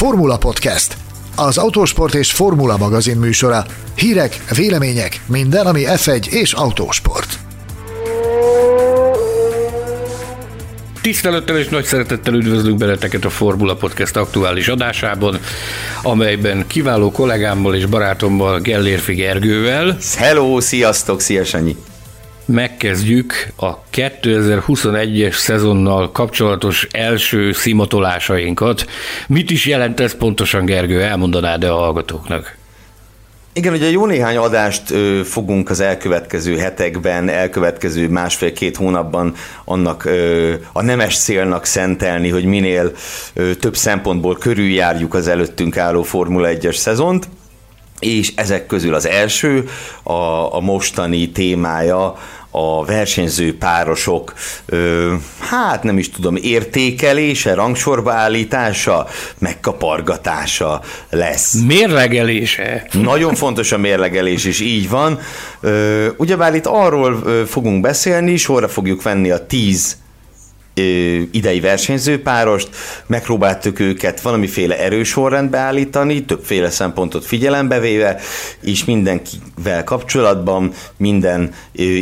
Formula Podcast, az autósport és formula magazin műsora. Hírek, vélemények, minden, ami F1 és autósport. Tisztelettel és nagy szeretettel üdvözlünk benneteket a Formula Podcast aktuális adásában, amelyben kiváló kollégámmal és barátommal Gellérfi Gergővel. Hello, sziasztok, szia Sanyi! Megkezdjük a 2021-es szezonnal kapcsolatos első szimatolásainkat. Mit is jelent ez pontosan, Gergő? Elmondanád -e a hallgatóknak? Igen, ugye jó néhány adást fogunk az elkövetkező hetekben, elkövetkező másfél-két hónapban annak a nemes célnak szentelni, hogy minél több szempontból körüljárjuk az előttünk álló Formula 1-es szezont és ezek közül az első, a, a mostani témája a versenyző párosok, ö, hát nem is tudom, értékelése, rangsorba állítása, megkapargatása lesz. Mérlegelése. Nagyon fontos a mérlegelés, és így van. Ö, ugyebár itt arról fogunk beszélni, sorra fogjuk venni a tíz idei versenyzőpárost, megpróbáltuk őket valamiféle erős sorrendbe állítani, többféle szempontot figyelembe véve, és mindenkivel kapcsolatban, minden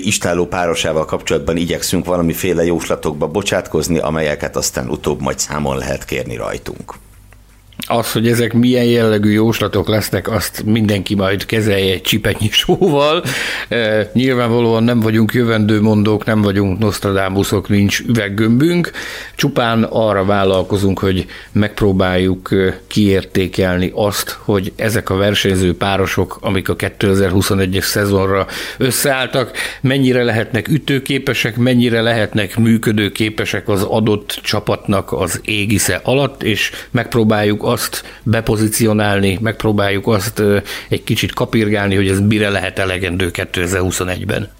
istáló párosával kapcsolatban igyekszünk valamiféle jóslatokba bocsátkozni, amelyeket aztán utóbb majd számon lehet kérni rajtunk. Az, hogy ezek milyen jellegű jóslatok lesznek, azt mindenki majd kezelje egy csipetnyi sóval. E, nyilvánvalóan nem vagyunk jövendő mondók, nem vagyunk Nostradamusok, nincs üveggömbünk. Csupán arra vállalkozunk, hogy megpróbáljuk e, kiértékelni azt, hogy ezek a versenyző párosok, amik a 2021-es szezonra összeálltak, mennyire lehetnek ütőképesek, mennyire lehetnek működőképesek az adott csapatnak az égisze alatt, és megpróbáljuk azt bepozícionálni, megpróbáljuk azt egy kicsit kapirgálni, hogy ez mire lehet elegendő 2021-ben.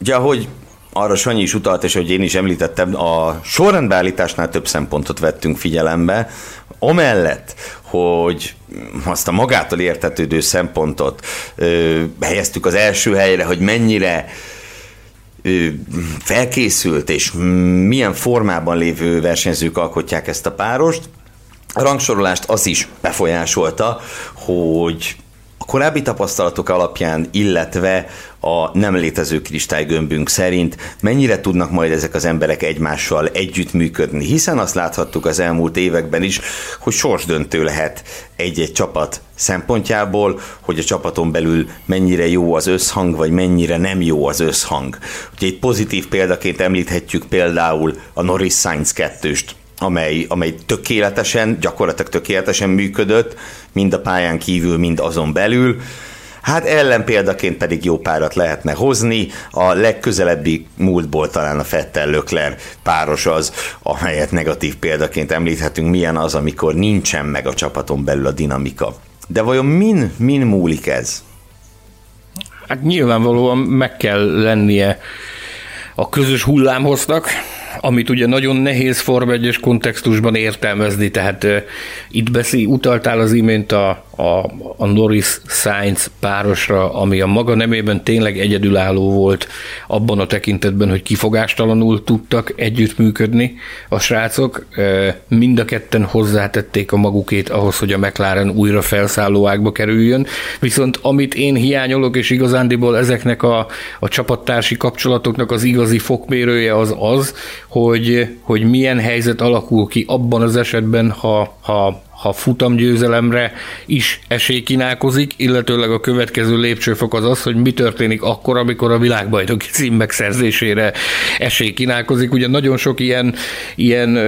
Ugye, ahogy arra Sanyi is utalt, és hogy én is említettem, a sorrendbeállításnál több szempontot vettünk figyelembe, amellett, hogy azt a magától értetődő szempontot ö, helyeztük az első helyre, hogy mennyire felkészült és milyen formában lévő versenyzők alkotják ezt a párost. A rangsorolást az is befolyásolta, hogy a korábbi tapasztalatok alapján, illetve a nem létező kristálygömbünk szerint mennyire tudnak majd ezek az emberek egymással együttműködni, hiszen azt láthattuk az elmúlt években is, hogy sorsdöntő lehet egy-egy csapat szempontjából, hogy a csapaton belül mennyire jó az összhang, vagy mennyire nem jó az összhang. Ugye egy pozitív példaként említhetjük például a Norris Sainz 2 amely, amely tökéletesen, gyakorlatilag tökéletesen működött, mind a pályán kívül, mind azon belül. Hát ellen példaként pedig jó párat lehetne hozni, a legközelebbi múltból talán a Fettel Lökler páros az, amelyet negatív példaként említhetünk, milyen az, amikor nincsen meg a csapaton belül a dinamika. De vajon min, min múlik ez? Hát nyilvánvalóan meg kell lennie a közös hullámhoznak, amit ugye nagyon nehéz Form 1 kontextusban értelmezni, tehát uh, itt beszél, utaltál az imént a, a, a Norris Sainz párosra, ami a maga nemében tényleg egyedülálló volt abban a tekintetben, hogy kifogástalanul tudtak együttműködni a srácok. Uh, mind a ketten hozzátették a magukét ahhoz, hogy a McLaren újra felszálló ágba kerüljön, viszont amit én hiányolok, és igazándiból ezeknek a, a csapattársi kapcsolatoknak az igazi fokmérője az az, hogy, hogy milyen helyzet alakul ki abban az esetben, ha, ha ha futamgyőzelemre is esély kínálkozik, illetőleg a következő lépcsőfok az az, hogy mi történik akkor, amikor a világbajnoki cím megszerzésére esély kínálkozik. Ugye nagyon sok ilyen, ilyen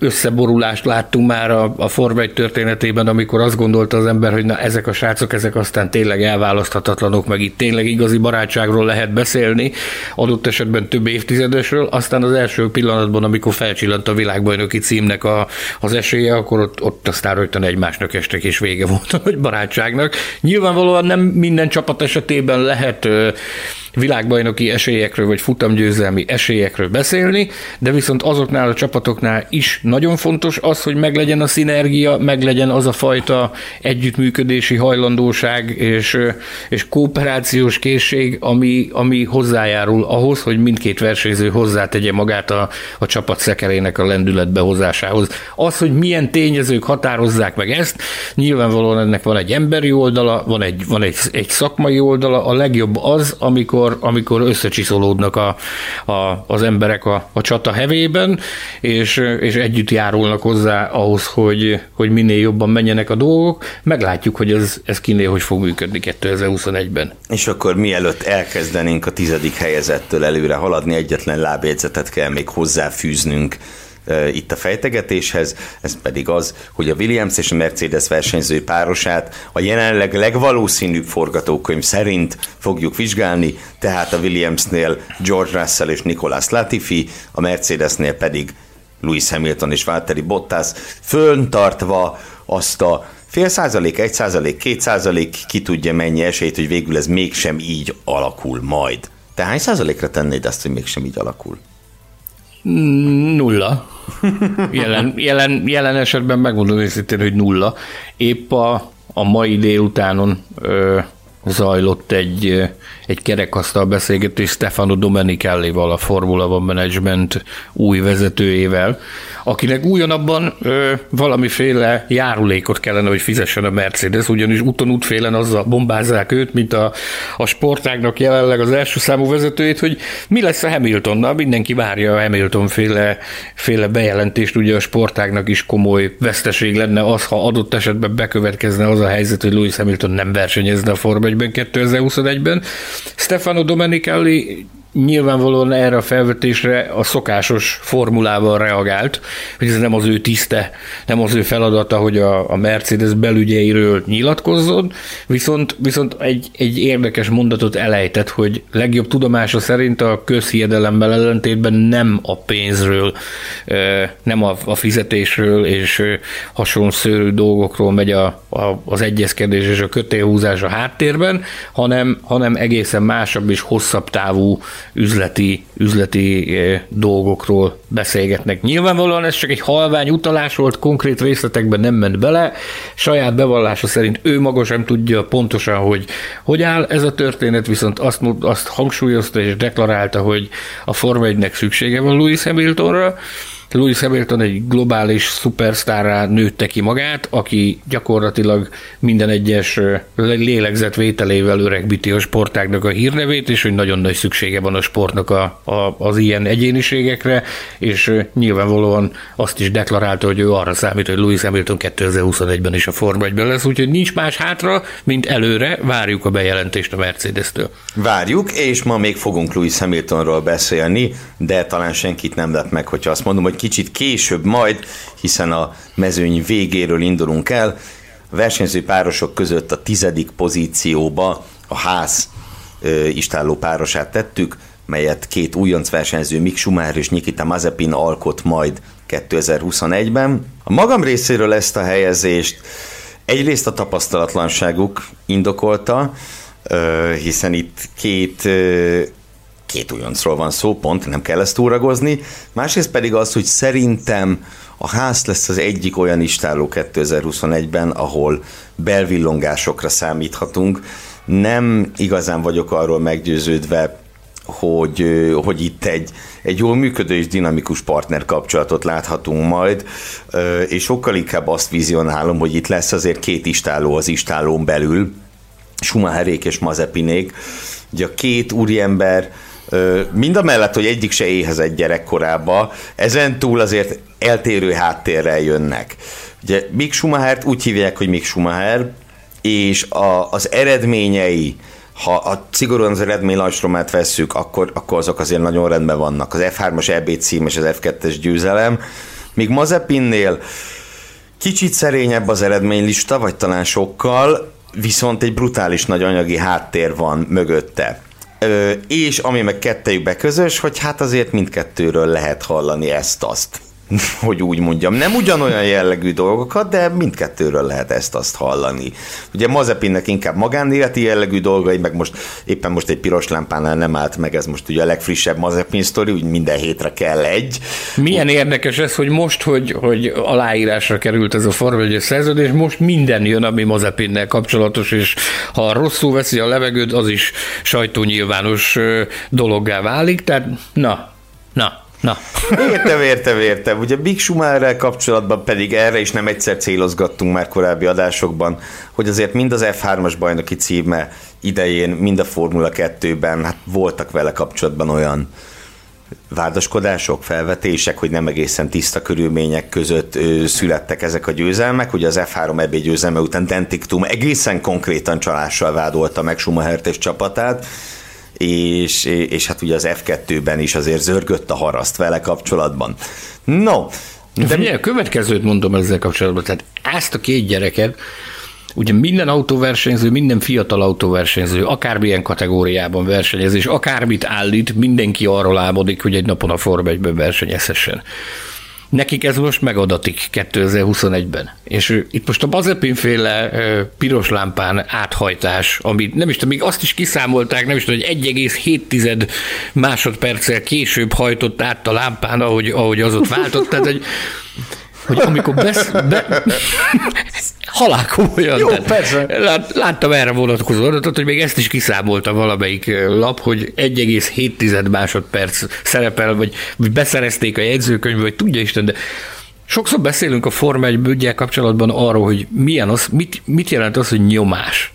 összeborulást láttunk már a, a Forma 1 történetében, amikor azt gondolta az ember, hogy na ezek a srácok, ezek aztán tényleg elválaszthatatlanok, meg itt tényleg igazi barátságról lehet beszélni, adott esetben több évtizedesről, aztán az első pillanatban, amikor felcsillant a világbajnoki címnek a, az esélye, akkor ott, ott aztán rögtön egymásnak estek, és vége volt a nagy barátságnak. Nyilvánvalóan nem minden csapat esetében lehet világbajnoki esélyekről, vagy futamgyőzelmi esélyekről beszélni, de viszont azoknál a csapatoknál is nagyon fontos az, hogy meglegyen a szinergia, meglegyen az a fajta együttműködési hajlandóság és, és kooperációs készség, ami, ami hozzájárul ahhoz, hogy mindkét versenyző hozzátegye magát a, a csapat szekerének a lendületbehozásához. Az, hogy milyen tényezők határozzák meg ezt, nyilvánvalóan ennek van egy emberi oldala, van egy, van egy, egy szakmai oldala, a legjobb az, amikor, amikor összecsiszolódnak a, a, az emberek a, a csata hevében, és, és együtt járulnak hozzá ahhoz, hogy, hogy minél jobban menjenek a dolgok. Meglátjuk, hogy ez, ez kinél hogy fog működni 2021-ben. És akkor mielőtt elkezdenénk a tizedik helyezettől előre haladni, egyetlen lábjegyzetet kell még hozzáfűznünk itt a fejtegetéshez, ez pedig az, hogy a Williams és a Mercedes versenyző párosát a jelenleg legvalószínűbb forgatókönyv szerint fogjuk vizsgálni, tehát a Williamsnél George Russell és Nicolas Latifi, a Mercedesnél pedig Lewis Hamilton és Valtteri Bottas, föntartva azt a fél százalék, egy százalék, két százalék, ki tudja mennyi esélyt, hogy végül ez mégsem így alakul majd. Te hány százalékra tennéd azt, hogy mégsem így alakul? Nulla. Jelen, jelen, jelen esetben megmondom őszintén, hogy nulla. Épp a, a mai délutánon ö, zajlott egy, egy kerekasztal beszélgetés Stefano Domenichelli-val, a Formula One Management új vezetőjével, akinek újonabban ö, valamiféle járulékot kellene, hogy fizessen a Mercedes, ugyanis úton útfélen azzal bombázzák őt, mint a, a sportágnak jelenleg az első számú vezetőjét, hogy mi lesz a Hamiltonnal, mindenki várja a Hamilton féle, féle bejelentést, ugye a sportágnak is komoly veszteség lenne az, ha adott esetben bekövetkezne az a helyzet, hogy Lewis Hamilton nem versenyezne a Forma 1-ben 2021-ben. Stefano Domenicali nyilvánvalóan erre a felvetésre a szokásos formulával reagált, hogy ez nem az ő tiszte, nem az ő feladata, hogy a, a Mercedes belügyeiről nyilatkozzon, viszont, viszont egy, egy érdekes mondatot elejtett, hogy legjobb tudomása szerint a közhiedelemmel ellentétben nem a pénzről, nem a, a fizetésről és hasonló szőrű dolgokról megy a, a, az egyezkedés és a kötélhúzás a háttérben, hanem, hanem egészen másabb és hosszabb távú üzleti, üzleti dolgokról beszélgetnek. Nyilvánvalóan ez csak egy halvány utalás volt, konkrét részletekben nem ment bele, saját bevallása szerint ő maga sem tudja pontosan, hogy hogy áll ez a történet, viszont azt, azt hangsúlyozta és deklarálta, hogy a Forma 1 szüksége van Louis Hamiltonra, Lewis Hamilton egy globális szupersztárrá nőtte ki magát, aki gyakorlatilag minden egyes lélegzetvételével öregbíti a sportágnak a hírnevét, és hogy nagyon nagy szüksége van a sportnak a, a, az ilyen egyéniségekre, és nyilvánvalóan azt is deklarálta, hogy ő arra számít, hogy Lewis Hamilton 2021-ben is a Forma 1 lesz, úgyhogy nincs más hátra, mint előre, várjuk a bejelentést a Mercedes-től. Várjuk, és ma még fogunk Lewis Hamiltonról beszélni, de talán senkit nem lett meg, hogyha azt mondom, hogy kicsit később majd, hiszen a mezőny végéről indulunk el. A versenyző párosok között a tizedik pozícióba a ház istálló párosát tettük, melyet két újonc versenyző Mick Schumacher és Nikita Mazepin alkot majd 2021-ben. A magam részéről ezt a helyezést egyrészt a tapasztalatlanságuk indokolta, hiszen itt két két újoncról van szó, pont, nem kell ezt túragozni. Másrészt pedig az, hogy szerintem a ház lesz az egyik olyan istáló 2021-ben, ahol belvillongásokra számíthatunk. Nem igazán vagyok arról meggyőződve, hogy, hogy itt egy, egy jól működő és dinamikus partner kapcsolatot láthatunk majd, és sokkal inkább azt vizionálom, hogy itt lesz azért két istáló az istálón belül, Schumacherék és Mazepinék. Ugye a két úriember Mind a mellett, hogy egyik se éhezett gyerekkorába, ezen túl azért eltérő háttérrel jönnek. Ugye Mick Schumachert úgy hívják, hogy Mick Schumacher, és a, az eredményei, ha a szigorúan az eredmény lajstromát vesszük, akkor, akkor azok azért nagyon rendben vannak. Az F3-as EB cím és az F2-es győzelem. Míg Mazepinnél kicsit szerényebb az eredménylista, vagy talán sokkal, viszont egy brutális nagy anyagi háttér van mögötte. És ami meg kettejükbe közös, hogy hát azért mindkettőről lehet hallani ezt-azt. hogy úgy mondjam. Nem ugyanolyan jellegű dolgokat, de mindkettőről lehet ezt-azt hallani. Ugye Mazepinnek inkább magánéleti jellegű dolgai, meg most éppen most egy piros lámpánál nem állt meg, ez most ugye a legfrissebb Mazepin sztori, úgy minden hétre kell egy. Milyen érdekes ez, hogy most, hogy, hogy aláírásra került ez a Forma szerződés, most minden jön, ami Mazepinnel kapcsolatos, és ha rosszul veszi a levegőt, az is sajtónyilvános dologgá válik, tehát na, na, Na. Értem, értem, értem. Ugye Big Schumacherrel kapcsolatban pedig erre is nem egyszer célozgattunk már korábbi adásokban, hogy azért mind az F3-as bajnoki címe idején, mind a Formula 2-ben hát voltak vele kapcsolatban olyan vádaskodások, felvetések, hogy nem egészen tiszta körülmények között születtek ezek a győzelmek. Ugye az F3 EB győzelme után Dentiktum egészen konkrétan csalással vádolta meg Schumachert és csapatát, és, és hát ugye az F2-ben is azért zörgött a haraszt vele kapcsolatban. No, de... Figyelj, a következőt mondom ezzel kapcsolatban, tehát ezt a két gyereket, Ugye minden autóversenyző, minden fiatal autóversenyző, akármilyen kategóriában versenyez, és akármit állít, mindenki arról álmodik, hogy egy napon a Forma 1-ben versenyezhessen. Nekik ez most megadatik 2021-ben. És itt most a Bazepin féle piros lámpán áthajtás, ami nem is tudom, még azt is kiszámolták, nem is tudom, hogy 1,7 másodperccel később hajtott át a lámpán, ahogy, ahogy az ott váltott. Tehát, hogy hogy amikor besz... Be, halál komolyan. Jó, persze. Lát, láttam erre vonatkozó adatot, hogy még ezt is kiszámolta valamelyik lap, hogy 1,7 másodperc szerepel, vagy, vagy beszerezték a jegyzőkönyvbe, vagy tudja Isten, de sokszor beszélünk a Forma 1 kapcsolatban arról, hogy milyen az, mit, mit jelent az, hogy nyomás.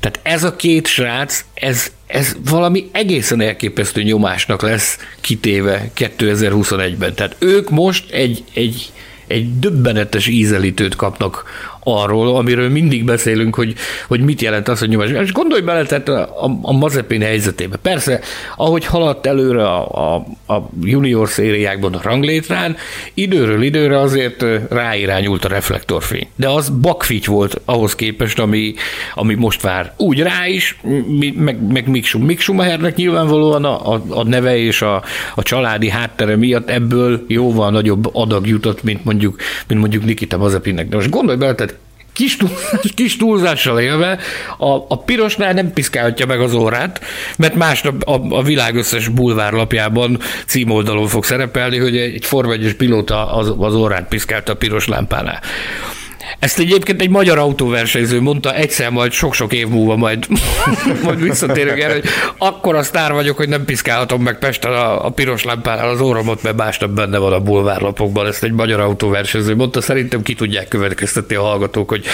Tehát ez a két srác, ez, ez valami egészen elképesztő nyomásnak lesz kitéve 2021-ben. Tehát ők most egy, egy, egy döbbenetes ízelítőt kapnak arról, amiről mindig beszélünk, hogy, hogy mit jelent az, hogy nyomás. És gondolj bele, tehát a, a, Mazepin helyzetébe. Persze, ahogy haladt előre a, a, a junior szériákban a ranglétrán, időről időre azért ráirányult a reflektorfény. De az bakfit volt ahhoz képest, ami, ami most vár. Úgy rá is, meg, meg Mick, Mick Schumachernek nyilvánvalóan a, a, a neve és a, a családi háttere miatt ebből jóval nagyobb adag jutott, mint mondjuk, mint mondjuk Nikita Mazepinnek. De most gondolj bele, tehát kis, túlzás, kis túlzással élve a, a pirosnál nem piszkálhatja meg az órát, mert másnap a, a világ összes bulvárlapjában címoldalon fog szerepelni, hogy egy forvegyes pilóta az, az órát piszkálta a piros lámpánál. Ezt egyébként egy magyar autóversenyző mondta, egyszer majd sok-sok év múlva majd, majd visszatérünk erre, hogy akkor a sztár vagyok, hogy nem piszkálhatom meg Pesten a, a piros lámpánál az óramot, mert másnap benne van a bulvárlapokban. Ezt egy magyar autóversenyző mondta. Szerintem ki tudják következtetni a hallgatók, hogy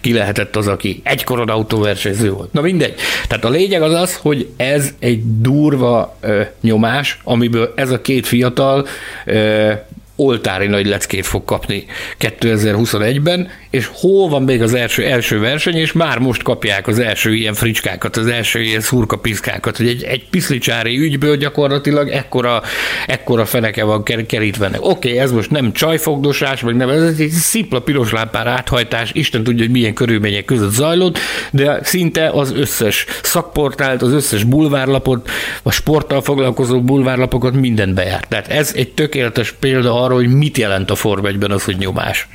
ki lehetett az, aki egykoron autóversenyző volt. Na mindegy. Tehát a lényeg az az, hogy ez egy durva ö, nyomás, amiből ez a két fiatal ö, oltári nagy leckét fog kapni 2021-ben, és hol van még az első, első verseny, és már most kapják az első ilyen fricskákat, az első ilyen szurkapiszkákat, hogy egy, egy piszlicsári ügyből gyakorlatilag ekkora, ekkora feneke van kerítve. Oké, okay, ez most nem csajfogdosás, vagy nem, ez egy szipla piros lámpár áthajtás, Isten tudja, hogy milyen körülmények között zajlott, de szinte az összes szakportált, az összes bulvárlapot, a sporttal foglalkozó bulvárlapokat mindent bejárt. Tehát ez egy tökéletes példa arra, hogy mit jelent a Form 1 az, hogy nyomás.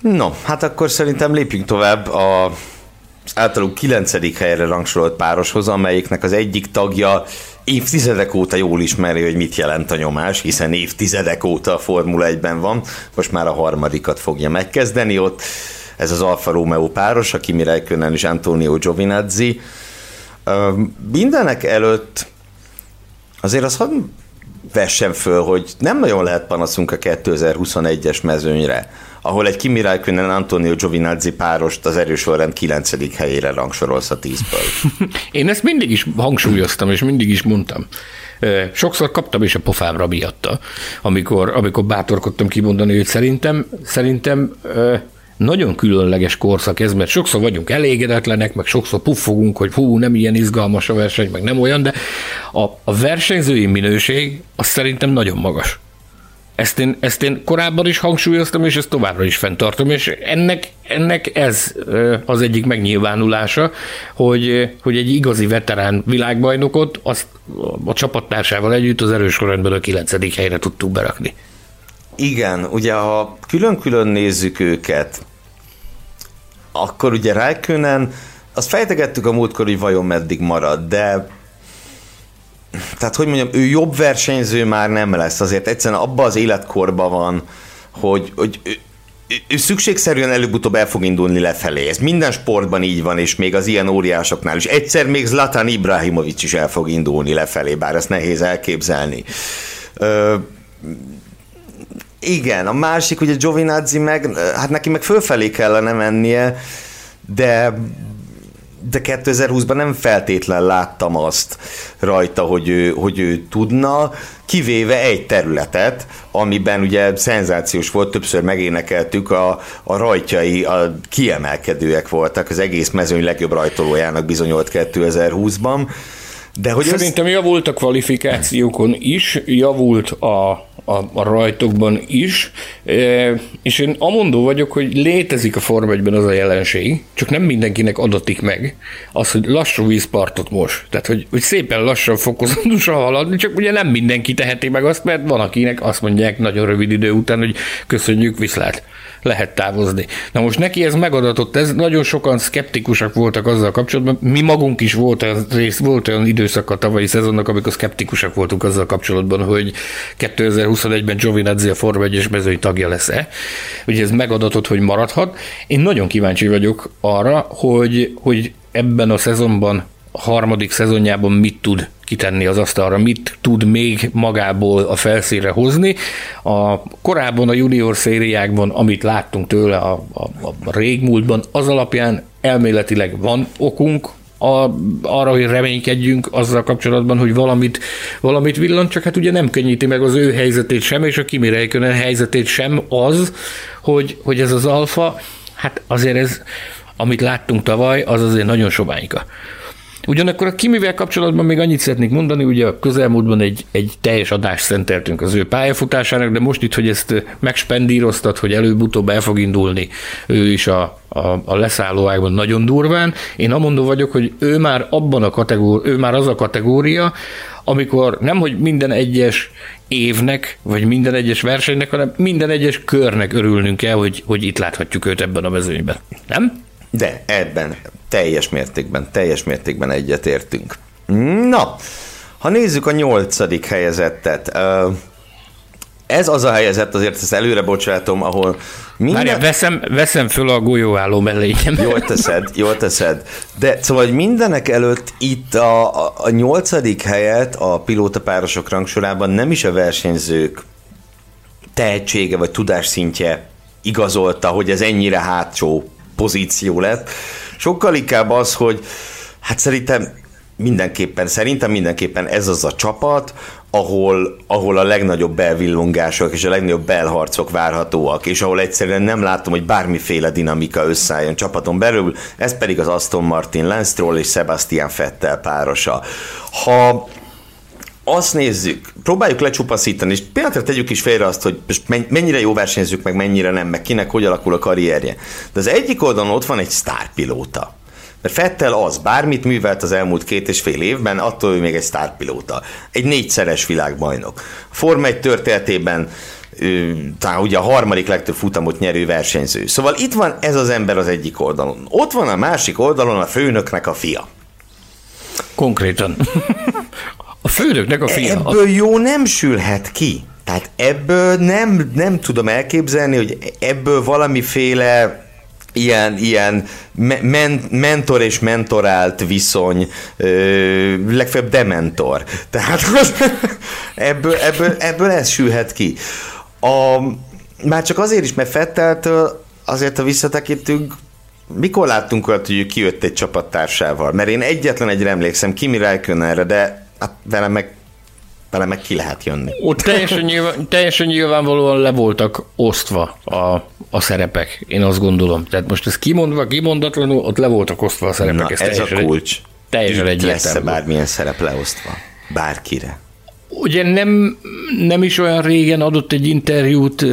No, hát akkor szerintem lépjünk tovább a általunk kilencedik helyre rangsorolt pároshoz, amelyiknek az egyik tagja évtizedek óta jól ismeri, hogy mit jelent a nyomás, hiszen évtizedek óta a Formula 1-ben van, most már a harmadikat fogja megkezdeni ott. Ez az Alfa Romeo páros, aki Kimi Räikkönen és Antonio Giovinazzi. Mindenek előtt azért az vessen föl, hogy nem nagyon lehet panaszunk a 2021-es mezőnyre, ahol egy Kimi Räikkönen Antonio Giovinazzi párost az erősorrend 9. helyére rangsorolsz a 10-ből. Én ezt mindig is hangsúlyoztam, és mindig is mondtam. Sokszor kaptam is a pofámra miatta, amikor, amikor bátorkodtam kimondani, hogy szerintem, szerintem nagyon különleges korszak ez, mert sokszor vagyunk elégedetlenek, meg sokszor puffogunk, hogy hú, nem ilyen izgalmas a verseny, meg nem olyan, de a, a versenyzői minőség az szerintem nagyon magas. Ezt én, ezt én korábban is hangsúlyoztam, és ezt továbbra is fenntartom, és ennek, ennek ez az egyik megnyilvánulása, hogy, hogy egy igazi veterán világbajnokot azt a csapattársával együtt az erős sorrendben a kilencedik helyre tudtuk berakni. Igen, ugye ha külön-külön nézzük őket, akkor ugye Räikkönen, azt fejtegettük a múltkor, hogy vajon meddig marad, de tehát hogy mondjam, ő jobb versenyző már nem lesz, azért egyszerűen abban az életkorban van, hogy, hogy ő, ő szükségszerűen előbb-utóbb el fog indulni lefelé. Ez minden sportban így van, és még az ilyen óriásoknál is. Egyszer még Zlatan Ibrahimovic is el fog indulni lefelé, bár ezt nehéz elképzelni. Ö, igen, a másik, ugye Giovinazzi meg, hát neki meg fölfelé kellene mennie, de de 2020-ban nem feltétlen láttam azt rajta, hogy ő, hogy ő tudna, kivéve egy területet, amiben ugye szenzációs volt, többször megénekeltük, a, a rajtjai a kiemelkedőek voltak, az egész mezőny legjobb rajtolójának bizonyolt 2020-ban. De hogy Szerintem ez... javult a kvalifikációkon is, javult a a, a rajtokban is, e, és én amondó vagyok, hogy létezik a Forma 1 az a jelenség, csak nem mindenkinek adatik meg, az, hogy lassú vízpartot most. Tehát, hogy, hogy szépen lassan fokozatosan haladni, csak ugye nem mindenki teheti meg azt, mert van, akinek azt mondják nagyon rövid idő után, hogy köszönjük, viszlát lehet távozni. Na most neki ez megadatott, ez nagyon sokan szkeptikusak voltak azzal kapcsolatban, mi magunk is volt, rész, volt olyan időszak a tavalyi szezonnak, amikor szkeptikusak voltunk azzal kapcsolatban, hogy 2021-ben Giovinazzi a Forma 1 mezői tagja lesz-e. Ugye ez megadatott, hogy maradhat. Én nagyon kíváncsi vagyok arra, hogy, hogy ebben a szezonban harmadik szezonjában mit tud kitenni az asztalra, mit tud még magából a felszínre hozni. A korábban a junior szériákban, amit láttunk tőle a, a, a régmúltban, az alapján elméletileg van okunk a, arra, hogy reménykedjünk azzal kapcsolatban, hogy valamit, valamit villant, csak hát ugye nem könnyíti meg az ő helyzetét sem, és a Kimi Räikkönen helyzetét sem az, hogy, hogy ez az alfa, hát azért ez, amit láttunk tavaly, az azért nagyon soványka. Ugyanakkor a Kimivel kapcsolatban még annyit szeretnék mondani, ugye a közelmúltban egy, egy teljes adást szenteltünk az ő pályafutásának, de most itt, hogy ezt megspendíroztat, hogy előbb-utóbb el fog indulni ő is a, a, a leszállóákban nagyon durván. Én amondó vagyok, hogy ő már abban a kategóri, ő már az a kategória, amikor nem, hogy minden egyes évnek, vagy minden egyes versenynek, hanem minden egyes körnek örülnünk kell, hogy, hogy itt láthatjuk őt ebben a mezőnyben. Nem? De ebben teljes mértékben, teljes mértékben egyetértünk. Na, ha nézzük a nyolcadik helyezettet, ez az a helyzet, azért ezt előre bocsátom, ahol minden... Várjál, veszem, veszem föl a golyóálló mellényem. Jól teszed, jól teszed. De szóval mindenek előtt itt a, a, a nyolcadik helyet a pilótapárosok rangsorában nem is a versenyzők tehetsége vagy tudásszintje igazolta, hogy ez ennyire hátsó pozíció lett. Sokkal inkább az, hogy hát szerintem mindenképpen, szerintem mindenképpen ez az a csapat, ahol, ahol a legnagyobb belvillongások és a legnagyobb belharcok várhatóak, és ahol egyszerűen nem látom, hogy bármiféle dinamika összeálljon csapaton belül, ez pedig az Aston Martin Lance Stroll és Sebastian Vettel párosa. Ha azt nézzük, próbáljuk lecsupaszítani, és például tegyük is félre azt, hogy mennyire jó versenyzők, meg mennyire nem, meg kinek hogy alakul a karrierje. De az egyik oldalon ott van egy sztárpilóta. Mert Fettel az, bármit művelt az elmúlt két és fél évben, attól ő még egy sztárpilóta. Egy négyszeres világbajnok. A Forma 1 történetében talán ugye a harmadik legtöbb futamot nyerő versenyző. Szóval itt van ez az ember az egyik oldalon. Ott van a másik oldalon a főnöknek a fia. Konkrétan. A főnöknek a fia. Ebből jó nem sülhet ki. Tehát ebből nem, nem tudom elképzelni, hogy ebből valamiféle ilyen, ilyen men, mentor és mentorált viszony, ö, legfeljebb dementor. Tehát ebből, ebből, ebből ez sülhet ki. A, már csak azért is, mert Fetteltől azért, ha visszatekintünk, mikor láttunk olyat, hogy ő kijött egy csapattársával? Mert én egyetlen egyre emlékszem, Kimi Räikkönenre, de hát vele meg vele meg ki lehet jönni. Ott teljesen, nyilván, teljesen nyilvánvalóan le voltak osztva a, a szerepek, én azt gondolom. Tehát most ez kimondva, kimondatlanul, ott le voltak osztva a szerepek. Na, ez, ez a kulcs. Teljesen egyértelmű. lesz bármilyen szerep leosztva? Bárkire? Ugye nem, nem is olyan régen adott egy interjút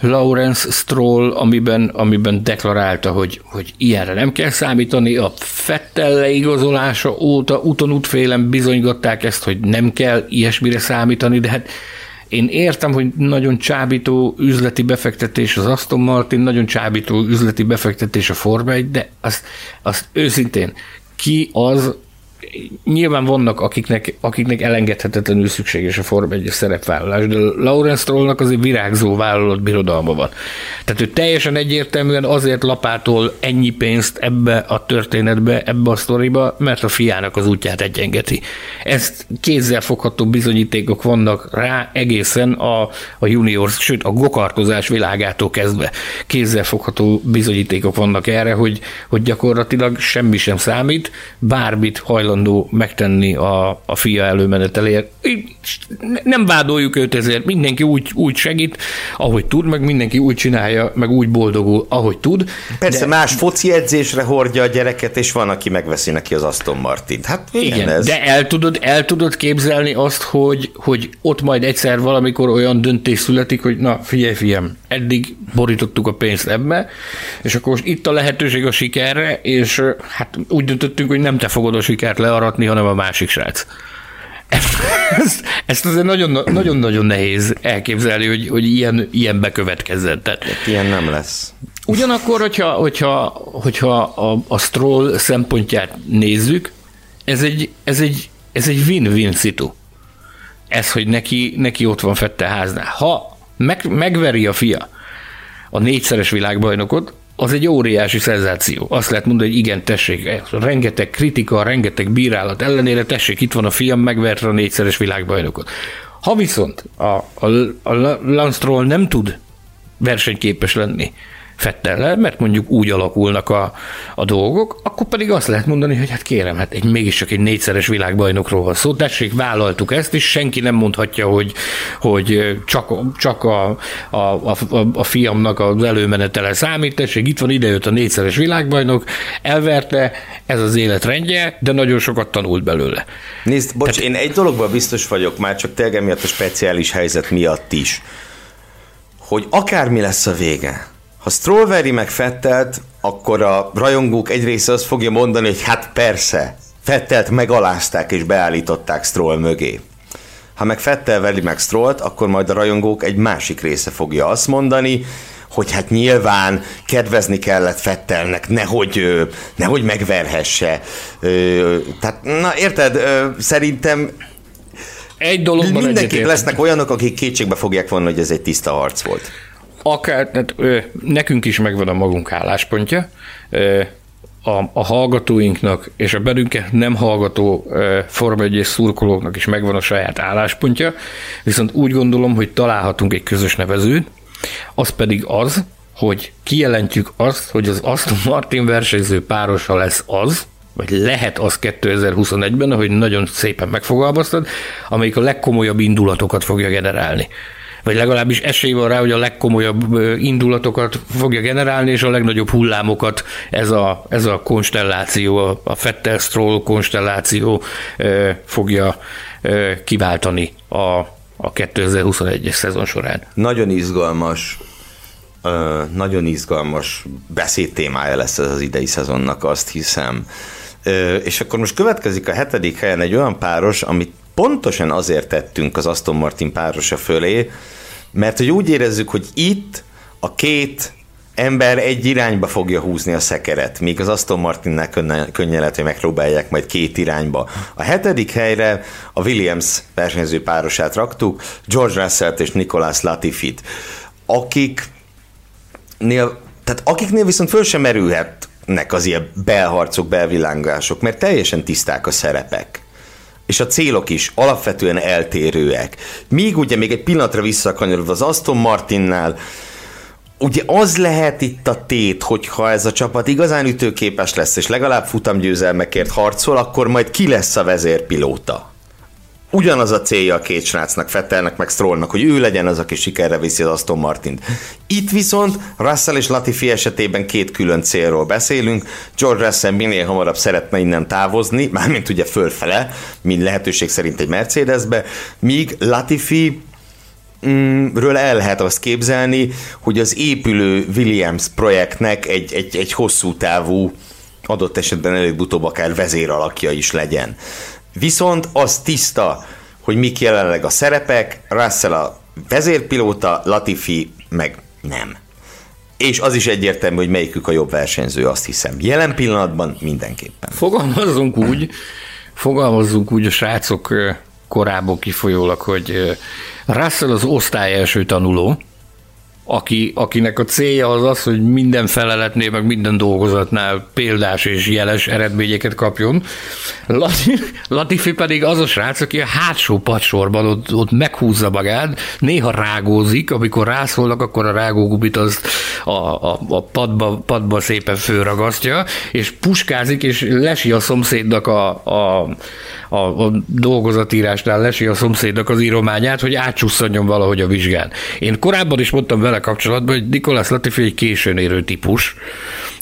Lawrence Stroll, amiben, amiben deklarálta, hogy, hogy ilyenre nem kell számítani. A Fettel leigazolása óta úton útfélen bizonygatták ezt, hogy nem kell ilyesmire számítani, de hát én értem, hogy nagyon csábító üzleti befektetés az Aston Martin, nagyon csábító üzleti befektetés a Forma 1, de azt, azt őszintén, ki az, nyilván vannak, akiknek, akiknek elengedhetetlenül szükséges a Form 1 szerepvállalás, de Lawrence Strollnak azért virágzó vállalat birodalma van. Tehát ő teljesen egyértelműen azért lapától ennyi pénzt ebbe a történetbe, ebbe a sztoriba, mert a fiának az útját egyengeti. Ezt kézzel fogható bizonyítékok vannak rá egészen a, a junior, sőt a gokartozás világától kezdve kézzel fogható bizonyítékok vannak erre, hogy, hogy gyakorlatilag semmi sem számít, bármit hajlandó hajlandó megtenni a, a fia előmenetelért. Nem vádoljuk őt ezért, mindenki úgy, úgy segít, ahogy tud, meg mindenki úgy csinálja, meg úgy boldogul, ahogy tud. Persze de... más foci edzésre hordja a gyereket, és van, aki megveszi neki az Aston Martint. Hát igen, ez. de el tudod, el tudod képzelni azt, hogy, hogy ott majd egyszer valamikor olyan döntés születik, hogy na figyelj fiam, eddig borítottuk a pénzt ebbe, és akkor most itt a lehetőség a sikerre, és hát úgy döntöttünk, hogy nem te fogod a sikert learatni, hanem a másik srác. Ezt, ezt azért nagyon-nagyon nehéz elképzelni, hogy, hogy ilyen, ilyen bekövetkezzen. Tehát, hát ilyen nem lesz. Ugyanakkor, hogyha, hogyha, hogyha a, a Stroll szempontját nézzük, ez egy, ez egy, ez egy win-win szitu. Ez, hogy neki, neki ott van Fette háznál. Ha meg, megveri a fia a négyszeres világbajnokot, az egy óriási szenzáció. Azt lehet mondani, hogy igen, tessék, rengeteg kritika, rengeteg bírálat ellenére, tessék, itt van a fiam, megverte a négyszeres világbajnokot. Ha viszont a, a, a Lance Stroll nem tud versenyképes lenni, Fettellel, mert mondjuk úgy alakulnak a, a dolgok, akkor pedig azt lehet mondani, hogy hát kérem, hát egy, mégiscsak egy négyszeres világbajnokról van szó, tessék, vállaltuk ezt, és senki nem mondhatja, hogy, hogy csak, csak a, a, a, a fiamnak az előmenetele számít, tessék, itt van idejött a négyszeres világbajnok, elverte, ez az élet rendje, de nagyon sokat tanult belőle. Nézd, bocs, Tehát, én egy dologban biztos vagyok, már csak tényleg miatt a speciális helyzet miatt is, hogy akármi lesz a vége, ha Stroll veri meg Fettelt, akkor a rajongók egy része azt fogja mondani, hogy hát persze, Fettelt megalázták és beállították Stroll mögé. Ha meg Fettel veri meg Strollt, akkor majd a rajongók egy másik része fogja azt mondani, hogy hát nyilván kedvezni kellett Fettelnek, nehogy, nehogy megverhesse. Tehát, na érted, szerintem egy dologban Mindenképp lesznek olyanok, akik kétségbe fogják vonni, hogy ez egy tiszta harc volt akár, tehát, ö, nekünk is megvan a magunk álláspontja, ö, a, a hallgatóinknak és a belünket nem hallgató Forma 1 szurkolóknak is megvan a saját álláspontja, viszont úgy gondolom, hogy találhatunk egy közös nevezőt, az pedig az, hogy kijelentjük azt, hogy az Aston Martin versenyző párosa lesz az, vagy lehet az 2021-ben, ahogy nagyon szépen megfogalmaztad, amelyik a legkomolyabb indulatokat fogja generálni vagy legalábbis esély van rá, hogy a legkomolyabb indulatokat fogja generálni, és a legnagyobb hullámokat ez a, ez a konstelláció, a Fettel Stroll konstelláció fogja kiváltani a, a 2021-es szezon során. Nagyon izgalmas nagyon izgalmas beszédtémája lesz ez az idei szezonnak, azt hiszem. És akkor most következik a hetedik helyen egy olyan páros, amit pontosan azért tettünk az Aston Martin párosa fölé, mert hogy úgy érezzük, hogy itt a két ember egy irányba fogja húzni a szekeret, míg az Aston Martinnál könnyen lehet, hogy megpróbálják majd két irányba. A hetedik helyre a Williams versenyző párosát raktuk, George russell és Nicolas Latifit, akiknél, tehát akiknél viszont föl sem merülhetnek az ilyen belharcok, belvilángások, mert teljesen tiszták a szerepek és a célok is alapvetően eltérőek. Míg ugye még egy pillanatra visszakanyarodva az Aston Martinnál, ugye az lehet itt a tét, hogyha ez a csapat igazán ütőképes lesz, és legalább futamgyőzelmekért harcol, akkor majd ki lesz a vezérpilóta? Ugyanaz a célja a két srácnak, Fettelnek, meg Strollnak, hogy ő legyen az, aki sikerre viszi az Aston Martint. Itt viszont Russell és Latifi esetében két külön célról beszélünk. George Russell minél hamarabb szeretne innen távozni, mármint ugye fölfele, mint lehetőség szerint egy Mercedesbe, míg Latifi mm, ről el lehet azt képzelni, hogy az épülő Williams projektnek egy, egy, egy hosszú távú, adott esetben előbb-utóbb akár vezéralakja is legyen. Viszont az tiszta, hogy mik jelenleg a szerepek, Russell a vezérpilóta, Latifi meg nem. És az is egyértelmű, hogy melyikük a jobb versenyző, azt hiszem. Jelen pillanatban mindenképpen. Fogalmazzunk úgy, fogalmazzunk úgy a srácok korából kifolyólag, hogy Russell az osztály első tanuló, aki, akinek a célja az az, hogy minden feleletnél, meg minden dolgozatnál példás és jeles eredményeket kapjon. Latifi pedig az a srác, aki a hátsó padsorban ott, ott meghúzza magát, néha rágózik, amikor rászólnak, akkor a rágógubit az a, a, a padba, padba szépen fölragasztja, és puskázik, és lesi a szomszédnak a, a, a, a dolgozatírásnál lesi a szomszédnak az írományát, hogy átsusszanjon valahogy a vizsgán. Én korábban is mondtam vele kapcsolatban, hogy Nikolás Latifi egy későn érő típus.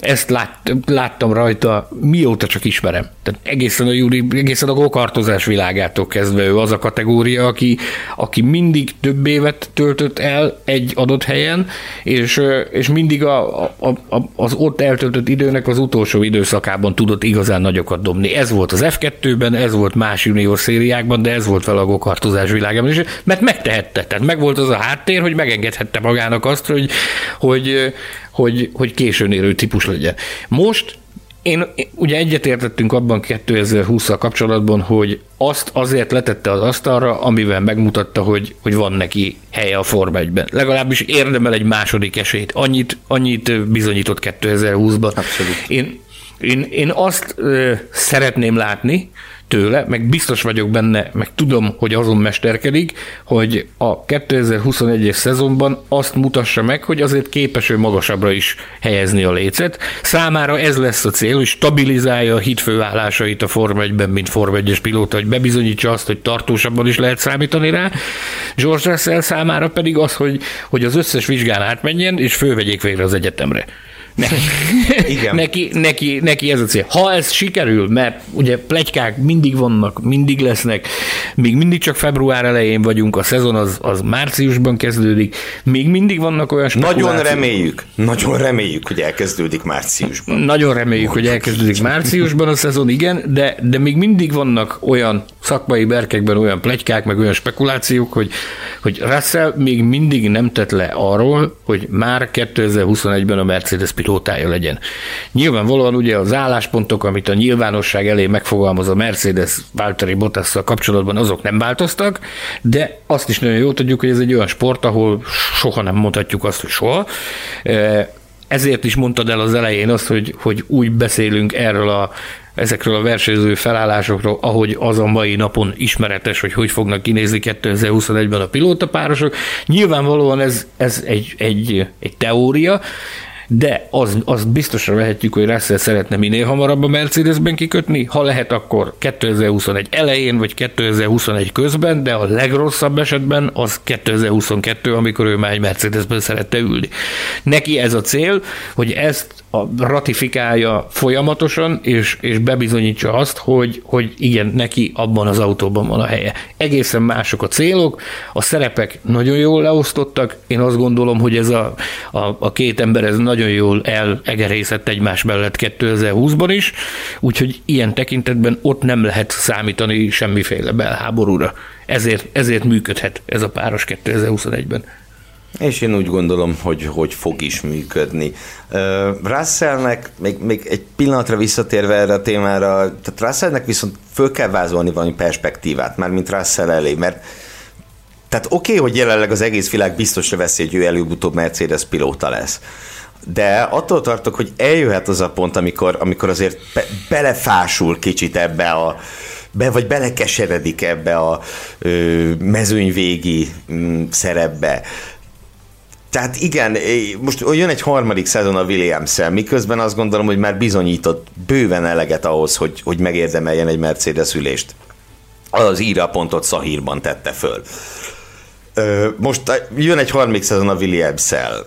Ezt lát, láttam rajta, mióta csak ismerem. Tehát egészen a, Júli, egészen a gokartozás világától kezdve ő az a kategória, aki, aki mindig több évet töltött el egy adott helyen, és, és mindig a, a, a, az ott eltöltött időnek az utolsó időszakában tudott igazán nagyokat dobni. Ez volt az F2-ben, ez volt más junior szériákban, de ez volt vele a gokartozás világában is, mert megtehette. Tehát megvolt az a háttér, hogy megengedhette magának azt, hogy, hogy, hogy, hogy későn érő típus legyen. Most én ugye egyetértettünk abban 2020-szal kapcsolatban, hogy azt azért letette az asztalra, amivel megmutatta, hogy, hogy van neki helye a Forma 1-ben. Legalábbis érdemel egy második esélyt. Annyit, annyit bizonyított 2020-ban. Abszolút. Én, én, én azt ö, szeretném látni, tőle, meg biztos vagyok benne, meg tudom, hogy azon mesterkedik, hogy a 2021-es szezonban azt mutassa meg, hogy azért képes ő magasabbra is helyezni a lécet. Számára ez lesz a cél, hogy stabilizálja a hitfőállásait a Forma 1-ben, mint Forma 1-es pilóta, hogy bebizonyítsa azt, hogy tartósabban is lehet számítani rá. George Russell számára pedig az, hogy, hogy az összes vizsgán átmenjen, és fölvegyék végre az egyetemre. Neki, Igen. neki, neki, neki ez a cél. Ha ez sikerül, mert ugye plegykák mindig vannak, mindig lesznek, még mindig csak február elején vagyunk, a szezon az, az márciusban kezdődik, még mindig vannak olyan spekulációk. Nagyon reméljük, nagyon reméljük, hogy elkezdődik márciusban. Nagyon reméljük, hogy elkezdődik márciusban a szezon, igen, de, de még mindig vannak olyan szakmai berkekben olyan plegykák, meg olyan spekulációk, hogy, hogy Russell még mindig nem tett le arról, hogy már 2021-ben a Mercedes pilótája legyen. Nyilvánvalóan ugye az álláspontok, amit a nyilvánosság elé megfogalmaz a Mercedes Valtteri bottas kapcsolatban, azok nem változtak, de azt is nagyon jól tudjuk, hogy ez egy olyan sport, ahol soha nem mondhatjuk azt, hogy soha. Ezért is mondtad el az elején azt, hogy, hogy úgy beszélünk erről a ezekről a versenyző felállásokról, ahogy az a mai napon ismeretes, hogy hogy fognak kinézni 2021-ben a pilótapárosok. Nyilvánvalóan ez, ez egy, egy, egy teória, de az, azt biztosra vehetjük, hogy Russell szeretne minél hamarabb a Mercedesben kikötni, ha lehet, akkor 2021 elején, vagy 2021 közben, de a legrosszabb esetben az 2022, amikor ő már egy Mercedesben szerette ülni. Neki ez a cél, hogy ezt a ratifikálja folyamatosan, és, és bebizonyítsa azt, hogy, hogy igen, neki abban az autóban van a helye. Egészen mások a célok, a szerepek nagyon jól leosztottak, én azt gondolom, hogy ez a, a, a két ember ez nagyon jól elegerészett egymás mellett 2020-ban is, úgyhogy ilyen tekintetben ott nem lehet számítani semmiféle belháborúra. Ezért, ezért működhet ez a páros 2021-ben. És én úgy gondolom, hogy, hogy fog is működni. Russellnek, még, még egy pillanatra visszatérve erre a témára, tehát Russellnek viszont föl kell vázolni valami perspektívát, már mint Russell elé, mert tehát oké, okay, hogy jelenleg az egész világ biztosra veszi, hogy ő előbb-utóbb Mercedes pilóta lesz. De attól tartok, hogy eljöhet az a pont, amikor, amikor azért be, belefásul kicsit ebbe a, be, vagy belekeseredik ebbe a ö, mezőnyvégi m, szerepbe. Tehát igen, most jön egy harmadik szezon a williams miközben azt gondolom, hogy már bizonyított bőven eleget ahhoz, hogy, hogy megérdemeljen egy Mercedes ülést. az íra pontot Szahírban tette föl. Most jön egy harmadik szezon a Williams-szel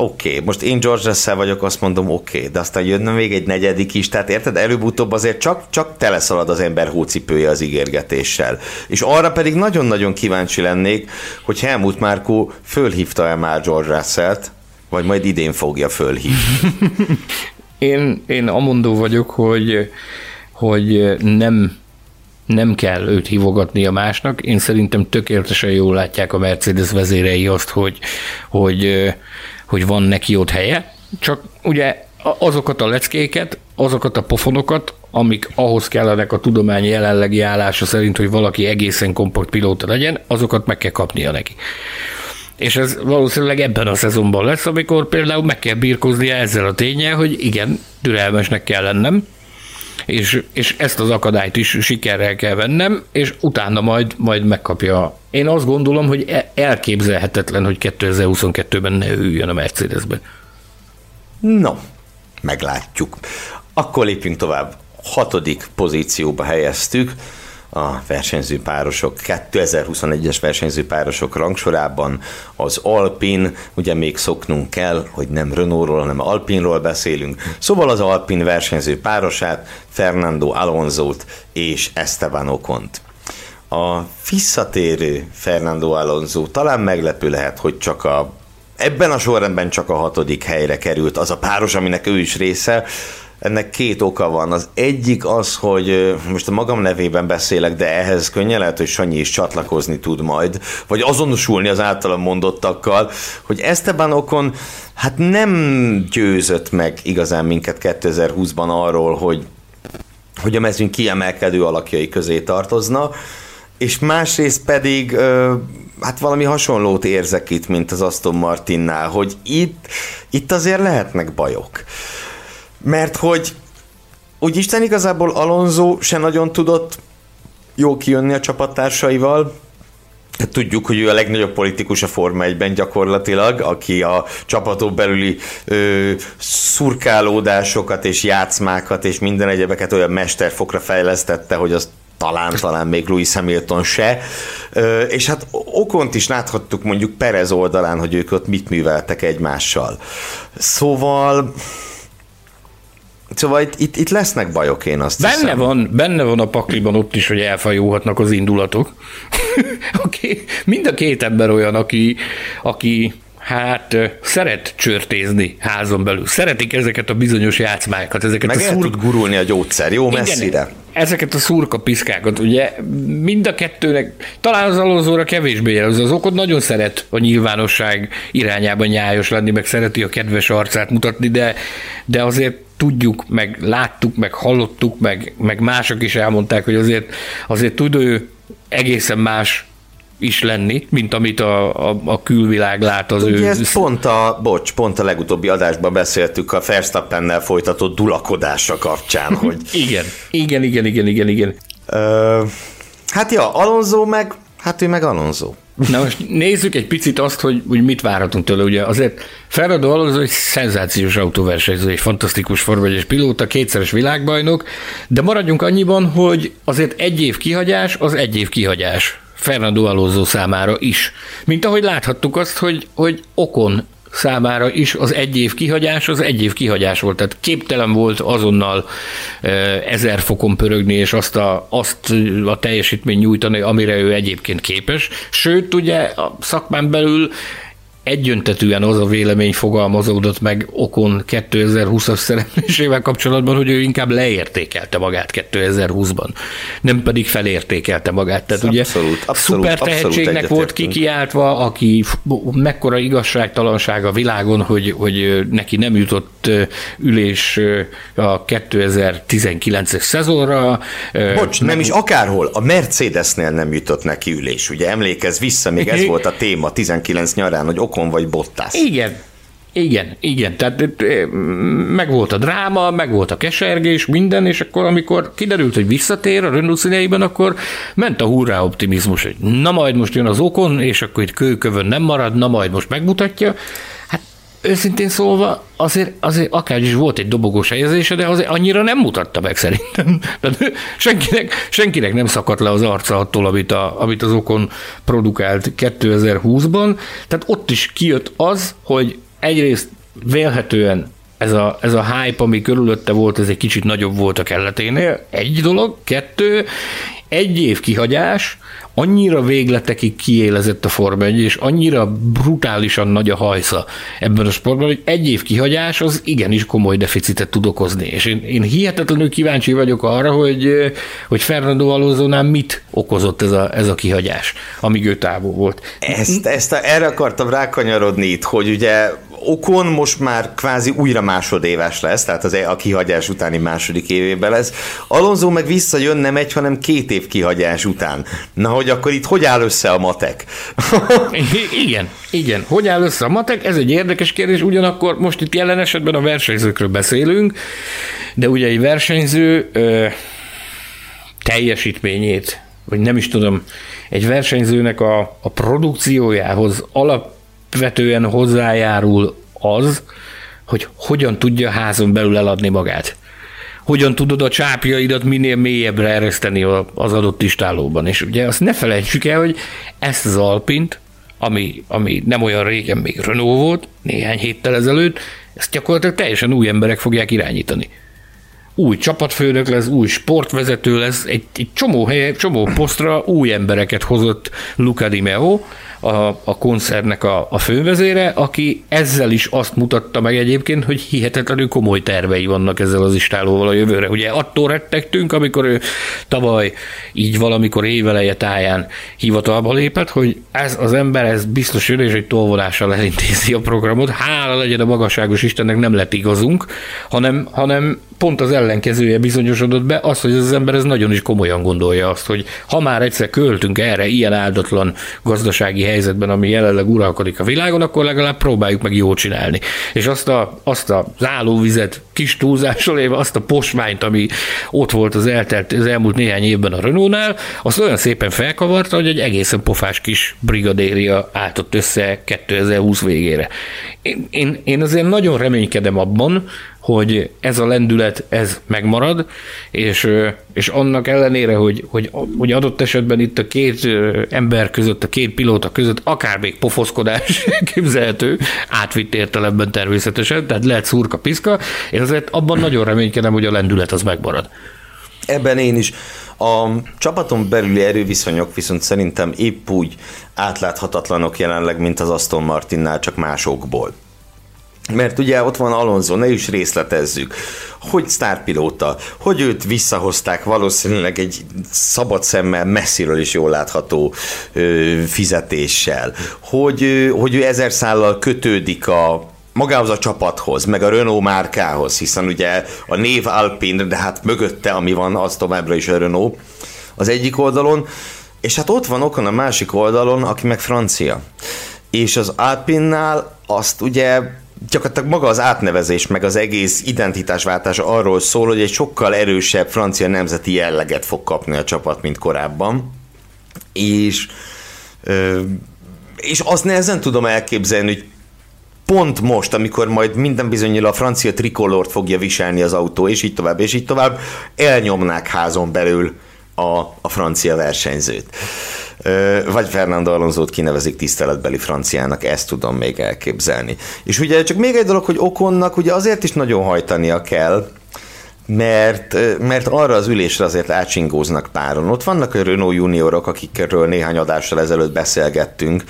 oké, okay. most én George russell vagyok, azt mondom oké, okay. de aztán jönne még egy negyedik is, tehát érted, előbb-utóbb azért csak, csak teleszalad az ember hócipője az ígérgetéssel. És arra pedig nagyon-nagyon kíváncsi lennék, hogy Helmut Márkó fölhívta-e már George Russell-t, vagy majd idén fogja fölhívni. én, én amondó vagyok, hogy, hogy nem nem kell őt hívogatni a másnak. Én szerintem tökéletesen jól látják a Mercedes vezérei azt, hogy, hogy hogy van neki ott helye, csak ugye azokat a leckéket, azokat a pofonokat, amik ahhoz kellenek a tudomány jelenlegi állása szerint, hogy valaki egészen kompakt pilóta legyen, azokat meg kell kapnia neki. És ez valószínűleg ebben a szezonban lesz, amikor például meg kell birkoznia ezzel a tényel, hogy igen, türelmesnek kell lennem, és, és ezt az akadályt is sikerrel kell vennem, és utána majd, majd megkapja. Én azt gondolom, hogy e- elképzelhetetlen, hogy 2022-ben ne üljön a Mercedesben. No, meglátjuk. Akkor lépjünk tovább. Hatodik pozícióba helyeztük a versenyző párosok, 2021-es versenyző párosok rangsorában az Alpin, ugye még szoknunk kell, hogy nem Renaultról, hanem Alpinról beszélünk. Szóval az Alpin versenyző párosát, Fernando Alonso-t és Esteban Ocont. A visszatérő Fernando Alonso talán meglepő lehet, hogy csak a ebben a sorrendben csak a hatodik helyre került az a páros, aminek ő is része, ennek két oka van. Az egyik az, hogy most a magam nevében beszélek, de ehhez könnyen lehet, hogy Sanyi is csatlakozni tud majd, vagy azonosulni az általam mondottakkal, hogy Esteban Okon hát nem győzött meg igazán minket 2020-ban arról, hogy, hogy a mezőny kiemelkedő alakjai közé tartozna, és másrészt pedig hát valami hasonlót érzek itt, mint az Aston Martinnál, hogy itt, itt azért lehetnek bajok. Mert hogy úgy Isten igazából Alonso se nagyon tudott jó kijönni a csapattársaival, Tudjuk, hogy ő a legnagyobb politikus a Forma 1-ben gyakorlatilag, aki a csapatok belüli ö, szurkálódásokat és játszmákat és minden egyebeket olyan mesterfokra fejlesztette, hogy az talán, talán még Louis Hamilton se. Ö, és hát okont is láthattuk mondjuk Perez oldalán, hogy ők ott mit műveltek egymással. Szóval Szóval itt, itt, itt lesznek bajok, én azt benne hiszem. Van, benne van a pakliban ott is, hogy elfajulhatnak az indulatok. okay. Mind a két ember olyan, aki, aki hát szeret csörtézni házon belül. Szeretik ezeket a bizonyos játszmákat, ezeket Meg a szurk... tud gurulni a gyógyszer, jó Igen, messzire. Ezeket a szurka piszkákat, ugye mind a kettőnek, talán az alózóra kevésbé jelző, az okod nagyon szeret a nyilvánosság irányában nyájos lenni, meg szereti a kedves arcát mutatni, de, de azért tudjuk, meg láttuk, meg hallottuk, meg, meg mások is elmondták, hogy azért, azért tud ő egészen más is lenni, mint amit a, a, a külvilág lát az Ugye ő... Ezt pont a, bocs, pont a legutóbbi adásban beszéltük a Verstappennel folytatott dulakodásra kapcsán, hogy... igen, igen, igen, igen, igen, igen. Ö, hát ja, Alonso meg, hát ő meg Alonso. Na most nézzük egy picit azt, hogy, hogy mit várhatunk tőle. Ugye azért Ferrado Alonso egy szenzációs autóversenyző, egy fantasztikus forvegyes pilóta, kétszeres világbajnok, de maradjunk annyiban, hogy azért egy év kihagyás az egy év kihagyás. Fernando Alonso számára is. Mint ahogy láthattuk azt, hogy, hogy Okon számára is az egy év kihagyás az egy év kihagyás volt. Tehát képtelen volt azonnal ezer fokon pörögni, és azt a, azt a teljesítmény nyújtani, amire ő egyébként képes. Sőt, ugye a szakmán belül egyöntetűen az a vélemény fogalmazódott meg Okon 2020-as szereplésével kapcsolatban, hogy ő inkább leértékelte magát 2020-ban, nem pedig felértékelte magát. Tehát ugye abszolút, abszolút, szuper tehetségnek volt kikiáltva, aki mekkora igazságtalanság a világon, hogy, hogy neki nem jutott ülés a 2019-es szezonra. Bocs, nem is akárhol, a Mercedesnél nem jutott neki ülés. Ugye emlékez vissza, még ez volt a téma 19 nyarán, hogy Okon vagy Bottas. Igen, igen, igen, tehát meg volt a dráma, meg volt a kesergés, minden, és akkor amikor kiderült, hogy visszatér a Renault színeiben, akkor ment a hurrá optimizmus, hogy na majd most jön az okon, és akkor itt kőkövön nem marad, na majd most megmutatja. Őszintén szólva, azért, azért akár is volt egy dobogós helyezése, de azért annyira nem mutatta meg szerintem. Tehát senkinek, senkinek nem szakadt le az arca attól, amit, a, amit az Okon produkált 2020-ban. Tehát ott is kijött az, hogy egyrészt vélhetően ez a, ez a hype, ami körülötte volt, ez egy kicsit nagyobb volt a kelleténél. Egy dolog. Kettő, egy év kihagyás, annyira végletekig kiélezett a Forma 1, és annyira brutálisan nagy a hajsza ebben a sportban, hogy egy év kihagyás az igenis komoly deficitet tud okozni. És én, én hihetetlenül kíváncsi vagyok arra, hogy, hogy Fernando alonso mit okozott ez a, ez a kihagyás, amíg ő távol volt. Ezt, ezt a, erre akartam rákanyarodni itt, hogy ugye Okon most már kvázi újra másodéves lesz, tehát az e- a kihagyás utáni második évében lesz. Alonso meg visszajön nem egy, hanem két év kihagyás után. Na, hogy akkor itt hogy áll össze a matek? igen, igen. Hogy áll össze a matek? Ez egy érdekes kérdés, ugyanakkor most itt jelen esetben a versenyzőkről beszélünk, de ugye egy versenyző ö, teljesítményét, vagy nem is tudom, egy versenyzőnek a, a produkciójához alap alapvetően hozzájárul az, hogy hogyan tudja házon belül eladni magát. Hogyan tudod a csápjaidat minél mélyebbre ereszteni az adott istálóban. És ugye azt ne felejtsük el, hogy ezt az Alpint, ami, ami nem olyan régen még Renault volt, néhány héttel ezelőtt, ezt gyakorlatilag teljesen új emberek fogják irányítani. Új csapatfőnök lesz, új sportvezető lesz, egy, egy csomó helye, csomó posztra új embereket hozott Luca Di Meo, a, a koncertnek a, a fővezére, aki ezzel is azt mutatta meg egyébként, hogy hihetetlenül komoly tervei vannak ezzel az istálóval a jövőre. Ugye attól rettegtünk, amikor ő tavaly így valamikor éveleje táján hivatalba lépett, hogy ez az ember, ez biztos jön, és egy tolvonással elintézi a programot. Hála legyen a magasságos Istennek, nem lett igazunk, hanem, hanem pont az ellenkezője bizonyosodott be, az, hogy az ember ez nagyon is komolyan gondolja azt, hogy ha már egyszer költünk erre ilyen áldatlan gazdasági helyzetben, ami jelenleg uralkodik a világon, akkor legalább próbáljuk meg jól csinálni. És azt a, azt a zállóvizet kis túlzással éve, azt a posmányt, ami ott volt az, eltelt, az elmúlt néhány évben a Renault-nál, azt olyan szépen felkavarta, hogy egy egészen pofás kis brigadéria álltott össze 2020 végére. Én, én, én azért nagyon reménykedem abban, hogy ez a lendület, ez megmarad, és, és annak ellenére, hogy, hogy, hogy adott esetben itt a két ember között, a két pilóta között akár még pofoszkodás képzelhető, átvitt értelemben természetesen, tehát lehet szurka piszka, én azért abban nagyon reménykedem, hogy a lendület az megmarad. Ebben én is. A csapaton belüli erőviszonyok viszont szerintem épp úgy átláthatatlanok jelenleg, mint az Aston Martinnál, csak másokból. Mert ugye ott van Alonso, ne is részletezzük, hogy sztárpilóta, hogy őt visszahozták valószínűleg egy szabad szemmel messziről is jól látható ö, fizetéssel, hogy, ö, hogy ő ezer szállal kötődik a magához a csapathoz, meg a Renault márkához, hiszen ugye a név Alpine, de hát mögötte, ami van, az továbbra is a Renault az egyik oldalon, és hát ott van okon a másik oldalon, aki meg francia. És az Alpinnál azt ugye gyakorlatilag maga az átnevezés, meg az egész identitásváltás arról szól, hogy egy sokkal erősebb francia nemzeti jelleget fog kapni a csapat, mint korábban. És, és azt nehezen tudom elképzelni, hogy pont most, amikor majd minden bizonyal a francia trikolort fogja viselni az autó, és így tovább, és így tovább, elnyomnák házon belül a, a francia versenyzőt. Vagy Fernando Alonso-t kinevezik tiszteletbeli franciának, ezt tudom még elképzelni. És ugye csak még egy dolog, hogy Okonnak ugye azért is nagyon hajtania kell, mert, mert arra az ülésre azért átsingóznak páron. Ott vannak a Renault juniorok, akikről néhány adással ezelőtt beszélgettünk,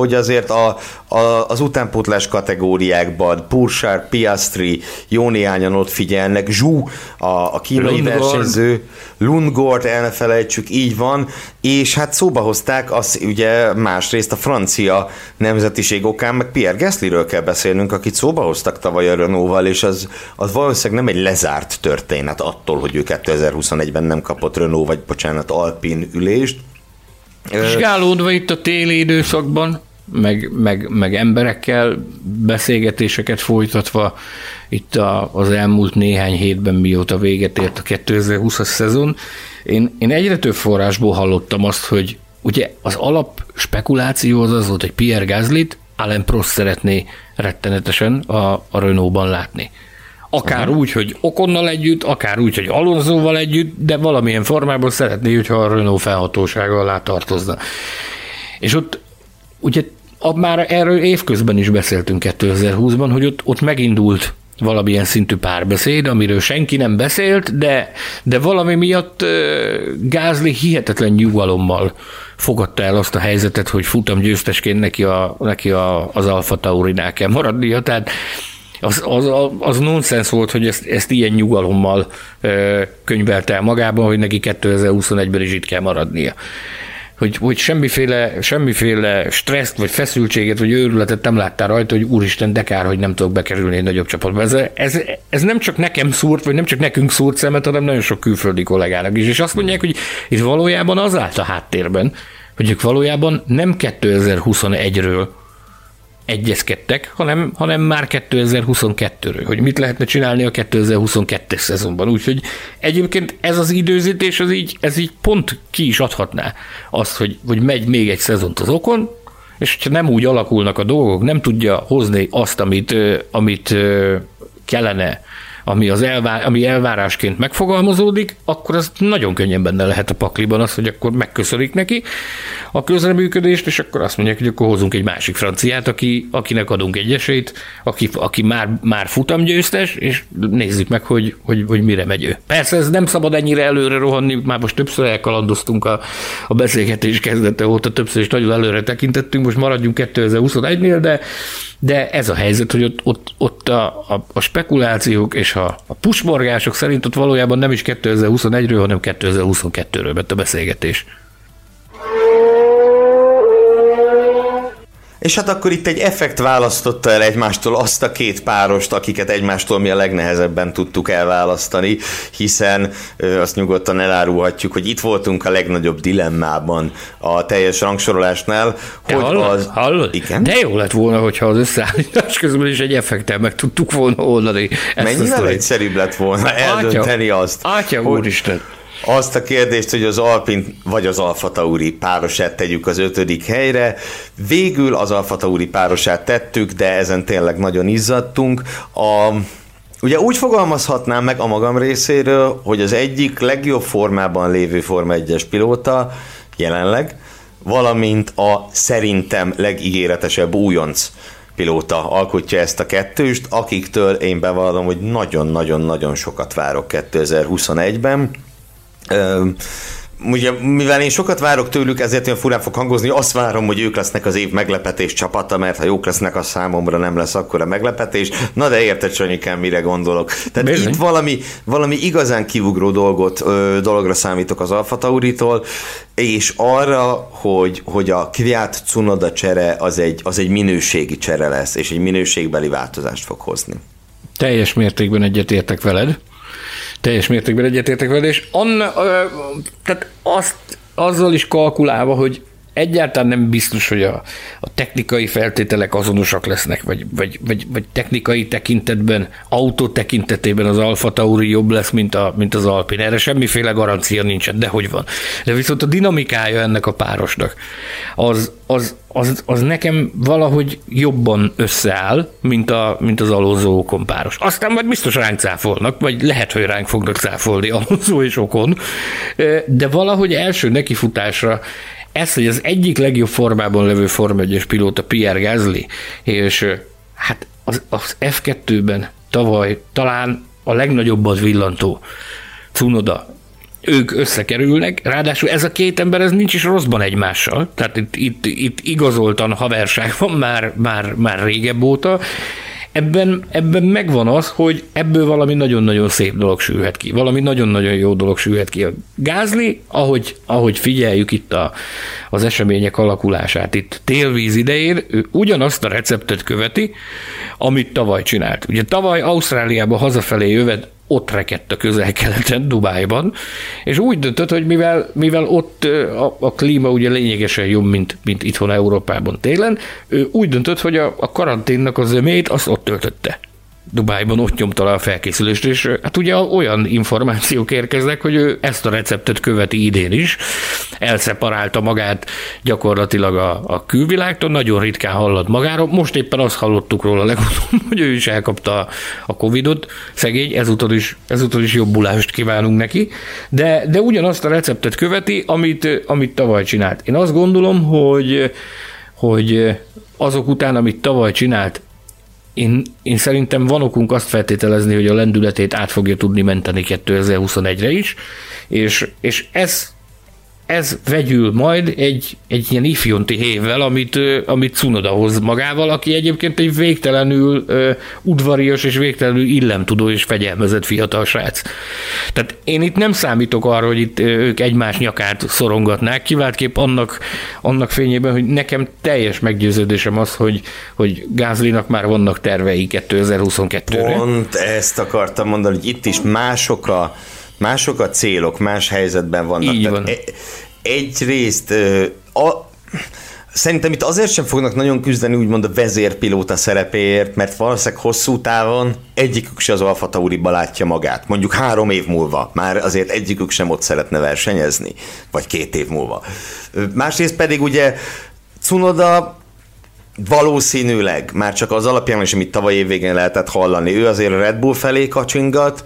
hogy azért a, a, az utánpótlás kategóriákban Pursár, Piastri jó néhányan ott figyelnek, Zsú, a, a kínai Lundgord. versenyző, Lundgord, el ne felejtsük, így van, és hát szóba hozták az ugye másrészt a francia nemzetiség okán, meg Pierre Gaslyről kell beszélnünk, akit szóba hoztak tavaly a Renault-val, és az, az valószínűleg nem egy lezárt történet attól, hogy ő 2021-ben nem kapott Renault, vagy bocsánat, Alpin ülést, Vizsgálódva itt a téli időszakban, meg, meg, meg emberekkel beszélgetéseket folytatva itt a, az elmúlt néhány hétben, mióta véget ért a 2020-as szezon, én, én egyre több forrásból hallottam azt, hogy ugye az alap spekuláció az az volt, hogy Pierre Gaslyt Alain Prost szeretné rettenetesen a, a Renault-ban látni. Akár uh-huh. úgy, hogy Okonnal együtt, akár úgy, hogy Alonsoval együtt, de valamilyen formában szeretné, hogyha a Renault felhatósága alá tartozna. És ott ugye már erről évközben is beszéltünk 2020-ban, hogy ott, ott megindult valamilyen szintű párbeszéd, amiről senki nem beszélt, de, de valami miatt Gázli hihetetlen nyugalommal fogadta el azt a helyzetet, hogy futam győztesként neki, a, neki a, az Alfa Taurinál kell maradnia, tehát az, az, az nonsens volt, hogy ezt, ezt ilyen nyugalommal könyvelte el magában, hogy neki 2021-ben is itt kell maradnia hogy, hogy semmiféle, semmiféle stresszt, vagy feszültséget, vagy őrületet nem láttál rajta, hogy úristen, de kár, hogy nem tudok bekerülni egy nagyobb csapatba. Ez, ez, ez nem csak nekem szúrt, vagy nem csak nekünk szúrt szemet, hanem nagyon sok külföldi kollégának is. És azt mondják, hogy itt valójában az állt a háttérben, hogy ők valójában nem 2021-ről egyezkedtek, hanem, hanem már 2022-ről, hogy mit lehetne csinálni a 2022-es szezonban. Úgyhogy egyébként ez az időzítés, ez így, ez így pont ki is adhatná azt, hogy, hogy megy még egy szezont az okon, és ha nem úgy alakulnak a dolgok, nem tudja hozni azt, amit, amit kellene ami, az elvár, ami elvárásként megfogalmazódik, akkor az nagyon könnyen benne lehet a pakliban az, hogy akkor megköszönik neki a közreműködést, és akkor azt mondják, hogy akkor hozunk egy másik franciát, aki, akinek adunk egy esélyt, aki, aki már, már futamgyőztes, és nézzük meg, hogy, hogy, hogy mire megy ő. Persze ez nem szabad ennyire előre rohanni, már most többször elkalandoztunk a, a beszélgetés kezdete óta, többször is nagyon előre tekintettünk, most maradjunk 2021-nél, de de ez a helyzet, hogy ott, ott, ott a, a, a spekulációk és a, a pusmorgások szerint ott valójában nem is 2021-ről, hanem 2022-ről ment a beszélgetés. És hát akkor itt egy effekt választotta el egymástól azt a két párost, akiket egymástól mi a legnehezebben tudtuk elválasztani, hiszen ö, azt nyugodtan elárulhatjuk, hogy itt voltunk a legnagyobb dilemmában a teljes rangsorolásnál. Hogy hallod? az... hallod? Igen? De jó lett volna, hogyha az összeállítás közben is egy effektel meg tudtuk volna oldani. Mennyivel egyszerűbb lett volna eldönteni Atya, azt. Atya hogy, úristen azt a kérdést, hogy az Alpin vagy az Alfa Tauri párosát tegyük az ötödik helyre. Végül az Alfa Tauri párosát tettük, de ezen tényleg nagyon izzadtunk. A, ugye úgy fogalmazhatnám meg a magam részéről, hogy az egyik legjobb formában lévő Forma 1-es pilóta jelenleg, valamint a szerintem legígéretesebb újonc pilóta alkotja ezt a kettőst, akiktől én bevallom, hogy nagyon-nagyon-nagyon sokat várok 2021-ben ugye, mivel én sokat várok tőlük, ezért olyan furán fog hangozni, azt várom, hogy ők lesznek az év meglepetés csapata, mert ha jók lesznek, a számomra nem lesz akkor a meglepetés. Na de érted, Sanyikám, mire gondolok. Tehát Bizony. itt valami, valami igazán kivugró dolgot, ö, dologra számítok az Alfa Tauritól, és arra, hogy, hogy a Kviat Cunoda csere az egy, az egy minőségi csere lesz, és egy minőségbeli változást fog hozni. Teljes mértékben egyetértek veled teljes mértékben egyetértek veled, és anna, tehát azt, azzal is kalkulálva, hogy egyáltalán nem biztos, hogy a, a technikai feltételek azonosak lesznek, vagy, vagy, vagy, vagy technikai tekintetben, autó tekintetében az Alfa Tauri jobb lesz, mint, a, mint az Alpin. Erre semmiféle garancia nincsen, de hogy van. De viszont a dinamikája ennek a párosnak, az, az, az, az nekem valahogy jobban összeáll, mint, a, mint az Alonso Okon páros. Aztán majd biztos ránk cáfolnak, vagy lehet, hogy ránk fognak cáfolni Alonso és Okon, de valahogy első nekifutásra ez, hogy az egyik legjobb formában levő Forma 1 pilóta Pierre Gasly, és hát az, az F2-ben tavaly talán a legnagyobbat villantó Cunoda. Ők összekerülnek, ráadásul ez a két ember ez nincs is rosszban egymással, tehát itt, itt, itt igazoltan haverság van már, már, már régebb óta, ebben, ebben megvan az, hogy ebből valami nagyon-nagyon szép dolog sülhet ki, valami nagyon-nagyon jó dolog sülhet ki. A Gázli, ahogy, ahogy figyeljük itt a, az események alakulását itt télvíz idején, ő ugyanazt a receptet követi, amit tavaly csinált. Ugye tavaly Ausztráliába hazafelé jövet ott rekedt a közel-keleten, Dubájban, és úgy döntött, hogy mivel, mivel ott a, a klíma ugye lényegesen jobb, mint, mint itthon Európában télen, ő úgy döntött, hogy a, a karanténnak az ömét azt ott töltötte. Dubájban ott nyomta le a felkészülést, és hát ugye olyan információk érkeznek, hogy ő ezt a receptet követi idén is, elszeparálta magát gyakorlatilag a, a külvilágtól, nagyon ritkán hallott magáról, most éppen azt hallottuk róla legutóbb, hogy ő is elkapta a Covidot, szegény, ezúttal is, ezúttal is jobbulást kívánunk neki, de, de ugyanazt a receptet követi, amit, amit tavaly csinált. Én azt gondolom, hogy hogy azok után, amit tavaly csinált, én, én szerintem van okunk azt feltételezni, hogy a lendületét át fogja tudni menteni 2021-re is, és, és ez ez vegyül majd egy, egy ilyen ifjonti hévvel, amit, amit Cunoda hoz magával, aki egyébként egy végtelenül uh, udvarias és végtelenül illemtudó és fegyelmezett fiatal srác. Tehát én itt nem számítok arra, hogy itt ők egymás nyakát szorongatnák, kiváltképp annak, annak fényében, hogy nekem teljes meggyőződésem az, hogy, hogy Gázlinak már vannak tervei 2022-re. Pont ezt akartam mondani, hogy itt is mások a mások a célok, más helyzetben vannak. Így van. Tehát egyrészt a, Szerintem itt azért sem fognak nagyon küzdeni úgymond a vezérpilóta szerepéért, mert valószínűleg hosszú távon egyikük se az Alfa Tauriba látja magát. Mondjuk három év múlva már azért egyikük sem ott szeretne versenyezni, vagy két év múlva. Másrészt pedig ugye Cunoda valószínűleg, már csak az alapján is, amit tavaly évvégén lehetett hallani, ő azért a Red Bull felé kacsingat,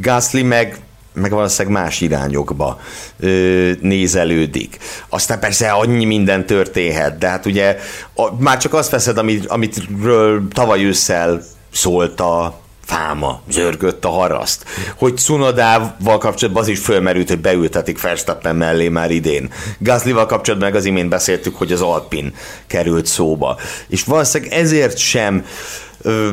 Gasly meg meg valószínűleg más irányokba ö, nézelődik. Aztán persze annyi minden történhet, de hát ugye a, már csak azt veszed, amit, amitről tavaly ősszel szólt a fáma, zörgött a haraszt. Hogy Cunodával kapcsolatban az is fölmerült, hogy beültetik Verstappen mellé már idén. Gazlival kapcsolatban meg az imént beszéltük, hogy az Alpin került szóba. És valószínűleg ezért sem ö,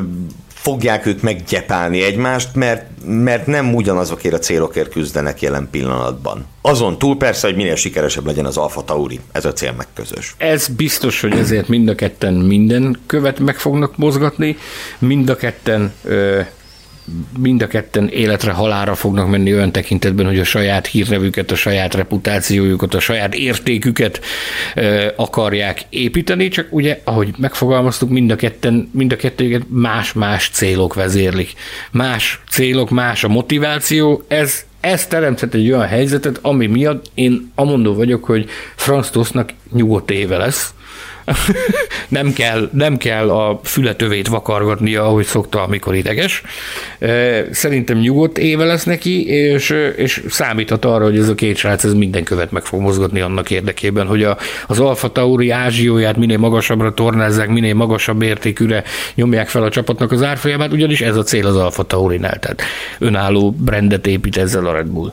fogják ők meggyepálni egymást, mert, mert nem ugyanazokért a célokért küzdenek jelen pillanatban. Azon túl persze, hogy minél sikeresebb legyen az Alfa Tauri, ez a cél meg közös. Ez biztos, hogy ezért mind a ketten minden követ meg fognak mozgatni, mind a ketten ö, mind a ketten életre halára fognak menni olyan tekintetben, hogy a saját hírnevüket, a saját reputációjukat, a saját értéküket akarják építeni, csak ugye, ahogy megfogalmaztuk, mind a ketten, mind a kettőket más-más célok vezérlik. Más célok, más a motiváció, ez ez teremthet egy olyan helyzetet, ami miatt én amondó vagyok, hogy Franz Tosznak nyugodt éve lesz, nem, kell, nem kell a fületövét vakargatnia, ahogy szokta, amikor ideges. Szerintem nyugodt éve lesz neki, és, és számíthat arra, hogy ez a két srác ez minden követ meg fog mozgatni annak érdekében, hogy a, az Alfa Tauri ázsióját minél magasabbra tornázzák, minél magasabb értékűre nyomják fel a csapatnak az árfolyamát, ugyanis ez a cél az Alfa Taurinál, tehát önálló brandet épít ezzel a Red Bull.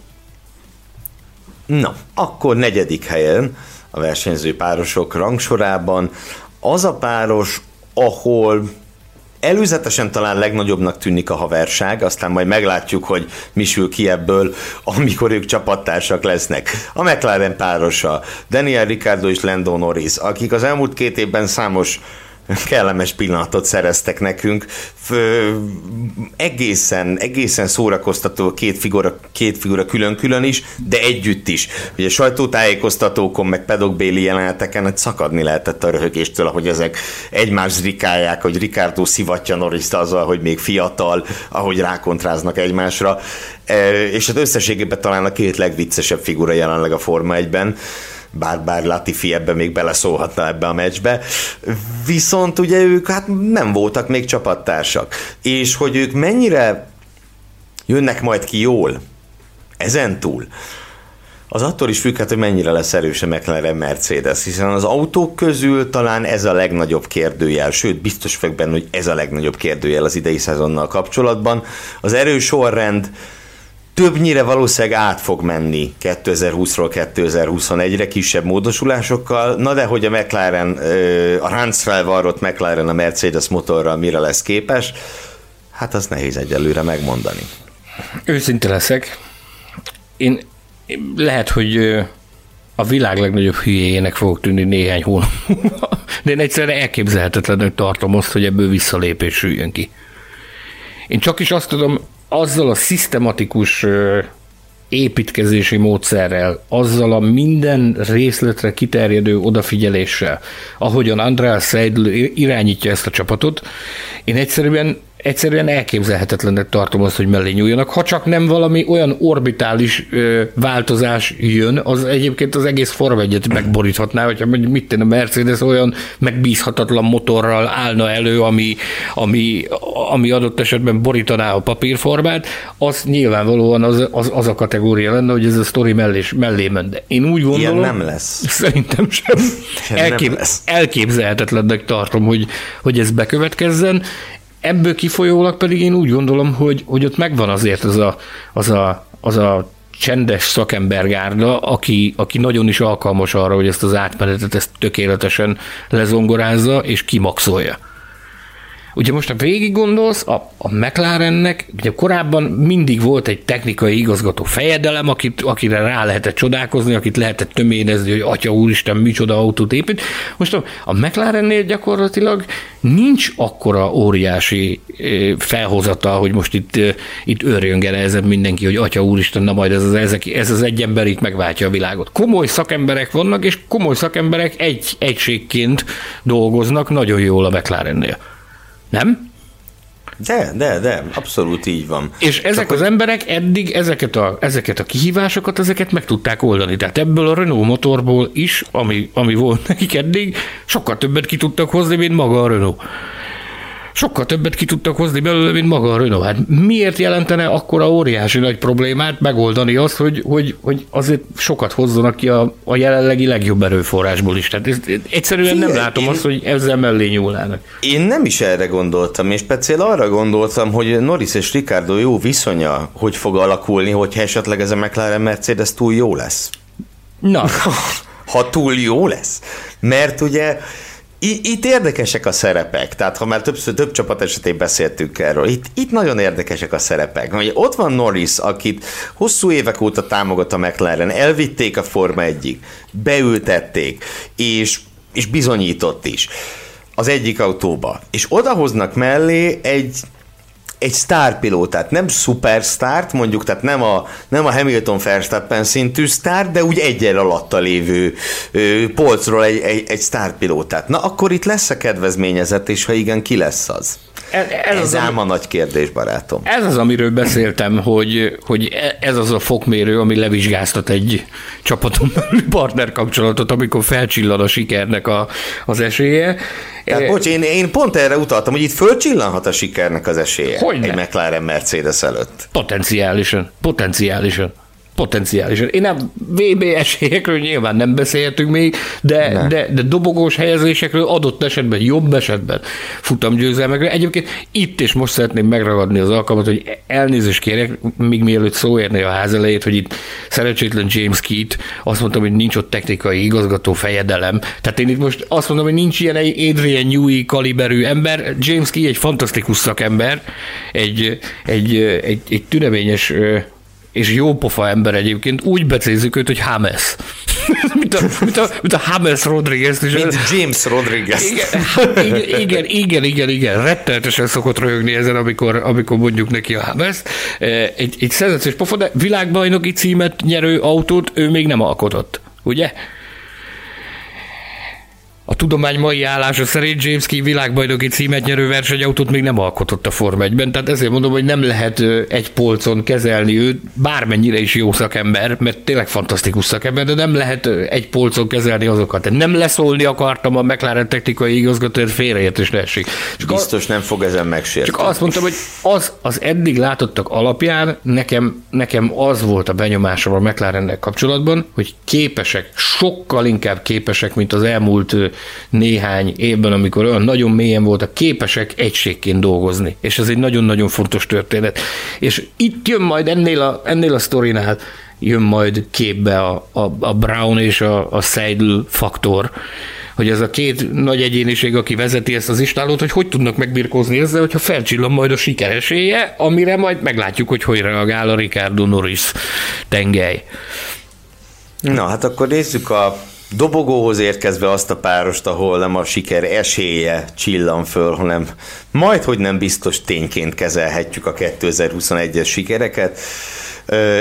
Na, akkor negyedik helyen a versenyző párosok rangsorában. Az a páros, ahol előzetesen talán legnagyobbnak tűnik a haverság, aztán majd meglátjuk, hogy mi sül ki ebből, amikor ők csapattársak lesznek. A McLaren párosa, Daniel Ricciardo és Lando Norris, akik az elmúlt két évben számos kellemes pillanatot szereztek nekünk. Egészen, egészen szórakoztató két figura, két figura külön-külön is, de együtt is. Ugye sajtótájékoztatókon, meg pedokbéli jeleneteken hogy szakadni lehetett a röhögéstől, ahogy ezek egymás zrikálják, hogy Ricardo szivatja norris azzal, hogy még fiatal, ahogy rákontráznak egymásra. E, és hát összességében talán a két legviccesebb figura jelenleg a Forma 1-ben bár, bár Latifi ebbe még beleszólhatna ebbe a meccsbe. Viszont ugye ők hát nem voltak még csapattársak. És hogy ők mennyire jönnek majd ki jól ezen túl, az attól is függhet, hogy mennyire lesz erős a McLaren Mercedes, hiszen az autók közül talán ez a legnagyobb kérdőjel, sőt, biztos vagyok benne, hogy ez a legnagyobb kérdőjel az idei szezonnal kapcsolatban. Az erős sorrend többnyire valószínűleg át fog menni 2020-ról 2021-re kisebb módosulásokkal, na de hogy a McLaren, a Ránc felvarrott McLaren a Mercedes motorral mire lesz képes, hát az nehéz egyelőre megmondani. Őszinte leszek. Én lehet, hogy a világ legnagyobb hülyéjének fogok tűnni néhány hónap de én egyszerűen elképzelhetetlenül tartom azt, hogy ebből visszalépés süljön ki. Én csak is azt tudom azzal a szisztematikus építkezési módszerrel, azzal a minden részletre kiterjedő odafigyeléssel, ahogyan András Seidl irányítja ezt a csapatot, én egyszerűen egyszerűen elképzelhetetlennek tartom azt, hogy mellé nyúljanak. Ha csak nem valami olyan orbitális ö, változás jön, az egyébként az egész Form 1 megboríthatná, hogyha mondjuk mit tenni, a Mercedes olyan megbízhatatlan motorral állna elő, ami, ami, ami adott esetben borítaná a papírformát, az nyilvánvalóan az, az, az a kategória lenne, hogy ez a sztori mellé, mellé ment. De én úgy gondolom... Ilyen nem lesz. Szerintem sem. Elkép, nem lesz. Elképzelhetetlennek tartom, hogy, hogy ez bekövetkezzen. Ebből kifolyólag pedig én úgy gondolom, hogy, hogy ott megvan azért az a, az a, az a csendes szakembergárda, aki, aki nagyon is alkalmas arra, hogy ezt az átmenetet ezt tökéletesen lezongorázza és kimaxolja. Ugye most, ha végig gondolsz, a, a McLarennek, ugye korábban mindig volt egy technikai igazgató fejedelem, akit, akire rá lehetett csodálkozni, akit lehetett töménezni, hogy atya úristen, micsoda autót épít. Most a, a McLarennél gyakorlatilag nincs akkora óriási felhozata, hogy most itt, itt őrjöngene ezen mindenki, hogy atya úristen, na majd ez az, ezek, ez az egy ember itt megváltja a világot. Komoly szakemberek vannak, és komoly szakemberek egy egységként dolgoznak nagyon jól a McLarennél. Nem? De, de, de, abszolút így van. És ezek Csak az emberek eddig ezeket a, ezeket a kihívásokat, ezeket meg tudták oldani. Tehát ebből a Renault motorból is, ami, ami volt nekik eddig, sokkal többet ki tudtak hozni, mint maga a Renault sokkal többet ki tudtak hozni belőle, mint maga a Renault. Hát miért jelentene akkora óriási nagy problémát megoldani azt, hogy, hogy, hogy azért sokat hozzanak ki a, a jelenlegi legjobb erőforrásból is. Tehát ez, egyszerűen Figyelj, nem látom én, azt, hogy ezzel mellé nyúlnának. Én nem is erre gondoltam, és speciál arra gondoltam, hogy Norris és Ricardo jó viszonya hogy fog alakulni, hogyha esetleg ez a McLaren Mercedes túl jó lesz. Na. ha túl jó lesz. Mert ugye itt érdekesek a szerepek, tehát ha már többször, több csapat esetén beszéltünk erről, itt, itt nagyon érdekesek a szerepek. Ugye ott van Norris, akit hosszú évek óta támogat a McLaren, elvitték a Forma 1 beültették, és, és bizonyított is az egyik autóba. És odahoznak mellé egy egy sztárpilótát, nem szupersztárt, mondjuk, tehát nem a, nem a Hamilton Verstappen szintű sztár, de úgy egyen alatta lévő ö, polcról egy, egy, egy sztárpilótát. Na akkor itt lesz a kedvezményezett, és ha igen, ki lesz az? Ez, ez, ez az, ám a nagy kérdés, barátom. Ez az, amiről beszéltem, hogy, hogy ez az a fokmérő, ami levizsgáztat egy csapaton partner kapcsolatot, amikor felcsillan a sikernek a, az esélye. Tehát, é, bocs, én, én pont erre utaltam, hogy itt fölcsillanhat a sikernek az esélye Hogyne? egy McLaren Mercedes előtt. Potenciálisan, potenciálisan. Potenciálisan. Én nem VB esélyekről nyilván nem beszélhetünk még, de, de, de dobogós helyezésekről adott esetben, jobb esetben futamgyőzelmekről. Egyébként itt és most szeretném megragadni az alkalmat, hogy elnézést kérek, még mielőtt szó érné a ház elejét, hogy itt szerencsétlen James Keat azt mondtam, hogy nincs ott technikai igazgató fejedelem. Tehát én itt most azt mondom, hogy nincs ilyen Adrian Newey kaliberű ember. James Key egy fantasztikus szakember, egy, egy, egy, egy tüneményes és jó pofa ember egyébként, úgy becézzük őt, hogy Hames. mint, a, mint, a, mint a Hames Rodriguez. Mint James Rodriguez. Igen, igen, igen, igen, igen. Rettenetesen szokott röhögni ezen, amikor, amikor mondjuk neki a Hames. Egy, egy szenzációs pofa, de világbajnoki címet nyerő autót ő még nem alkotott. Ugye? A tudomány mai állása szerint James Key világbajnoki címet nyerő versenyautót még nem alkotott a Form 1-ben, tehát ezért mondom, hogy nem lehet egy polcon kezelni őt, bármennyire is jó szakember, mert tényleg fantasztikus szakember, de nem lehet egy polcon kezelni azokat. Nem leszólni akartam a McLaren technikai igazgatóért félreértés ne esik. Csak Biztos a, nem fog ezen megsérteni. Csak azt mondtam, hogy az, az eddig látottak alapján nekem, nekem az volt a benyomásom a McLarennel kapcsolatban, hogy képesek, sokkal inkább képesek, mint az elmúlt néhány évben, amikor olyan nagyon mélyen voltak képesek egységként dolgozni. És ez egy nagyon-nagyon fontos történet. És itt jön majd ennél a, ennél a sztorinál jön majd képbe a, a, a Brown és a, a Seidel faktor, hogy ez a két nagy egyéniség, aki vezeti ezt az istálót, hogy hogy tudnak megbirkózni ezzel, hogyha felcsillan majd a sikereséje, amire majd meglátjuk, hogy hogy reagál a Ricardo Norris tengely. Na, hát akkor nézzük a dobogóhoz érkezve azt a párost, ahol nem a siker esélye csillan föl, hanem majd, hogy nem biztos tényként kezelhetjük a 2021-es sikereket,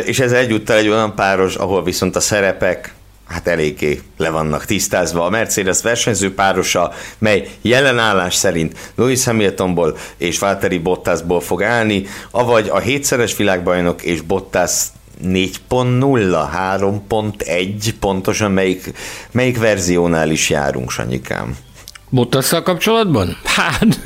és ez egyúttal egy olyan páros, ahol viszont a szerepek hát eléggé le vannak tisztázva. A Mercedes versenyző párosa, mely jelenállás szerint Lewis Hamiltonból és Valtteri Bottasból fog állni, avagy a hétszeres világbajnok és Bottas 4.0, 3.1, pontosan melyik, melyik verziónál is járunk, Sanyikám? Bottasszal kapcsolatban? Hát...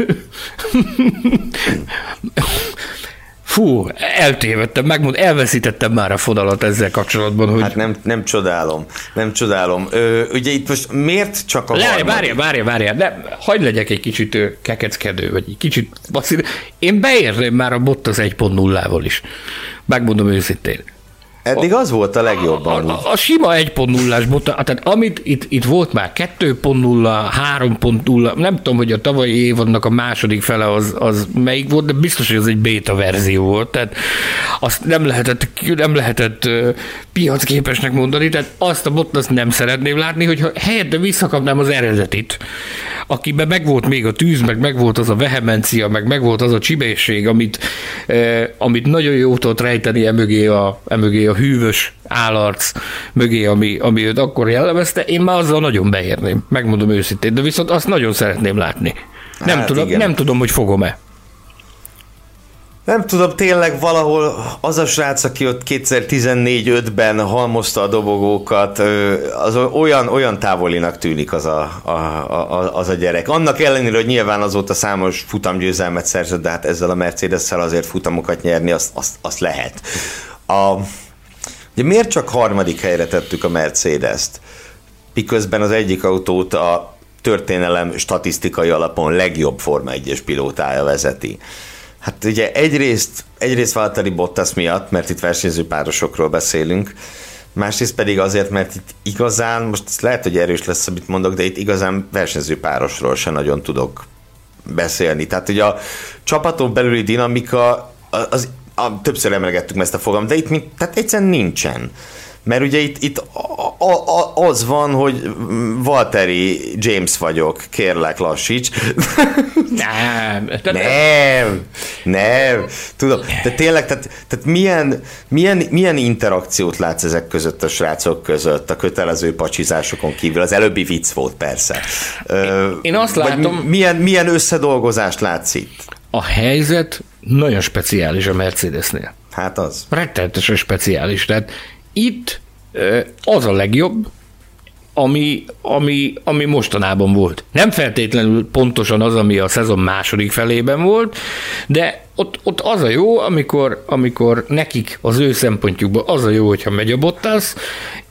Fú, eltévedtem, megmond, elveszítettem már a fonalat ezzel kapcsolatban, hogy... Hát nem, nem csodálom, nem csodálom. Ö, ugye itt most miért csak a Várja, várja, várja, várja, de hagyd legyek egy kicsit ö, kekeckedő, vagy egy kicsit basszid. Én beérném már a Bottas 1.0-ával is. Megmondom őszintén. Eddig az volt a legjobb A, a, a sima 1.0-ás bota, tehát amit itt, itt volt már 2.0, 3.0, nem tudom, hogy a tavalyi évadnak a második fele az, az melyik volt, de biztos, hogy az egy beta verzió volt, tehát azt nem lehetett, nem lehetett uh, piacképesnek mondani, tehát azt a botot azt nem szeretném látni, hogyha helyette visszakapnám az eredetit, akiben megvolt még a tűz, meg megvolt az a vehemencia, meg megvolt az a csibészség, amit, uh, amit nagyon jó tudott rejteni emögé a, emögé a hűvös állarc mögé, ami, ami őt akkor jellemezte, én már azzal nagyon beérném, megmondom őszintén, de viszont azt nagyon szeretném látni. Nem, Hát tudom, igen. nem tudom, hogy fogom-e. Nem tudom, tényleg valahol az a srác, aki ott 2014-5-ben halmozta a dobogókat, az olyan, olyan távolinak tűnik az a, a, a, az a gyerek. Annak ellenére, hogy nyilván azóta számos futamgyőzelmet szerzett, de hát ezzel a Mercedes-szel azért futamokat nyerni, azt, azt, azt lehet. A, ugye miért csak harmadik helyre tettük a Mercedes-t? Miközben az egyik autót a történelem statisztikai alapon legjobb Forma 1-es pilótája vezeti. Hát ugye egyrészt, egyrészt Valtteri Bottas miatt, mert itt versenyző párosokról beszélünk, másrészt pedig azért, mert itt igazán, most lehet, hogy erős lesz, amit mondok, de itt igazán versenyző párosról se nagyon tudok beszélni. Tehát ugye a csapaton belüli dinamika, az, a, többször emlegettük ezt a fogalmat, de itt mint, tehát egyszerűen nincsen. Mert ugye itt, itt a, a, az van, hogy Valtteri James vagyok, kérlek lassíts. Nem, Nem, nem, tudom, de tényleg, tehát, tehát milyen, milyen, milyen interakciót látsz ezek között a srácok között, a kötelező pacsizásokon kívül? Az előbbi vicc volt persze. Ö, Én azt vagy látom- mi- Milyen, milyen összedolgozást látsz itt? a helyzet nagyon speciális a Mercedesnél. Hát az. Rettenetesen speciális. Tehát itt az a legjobb, ami, ami, ami mostanában volt. Nem feltétlenül pontosan az, ami a szezon második felében volt, de ott, ott az a jó, amikor, amikor nekik az ő szempontjukban az a jó, hogyha megy a Bottas,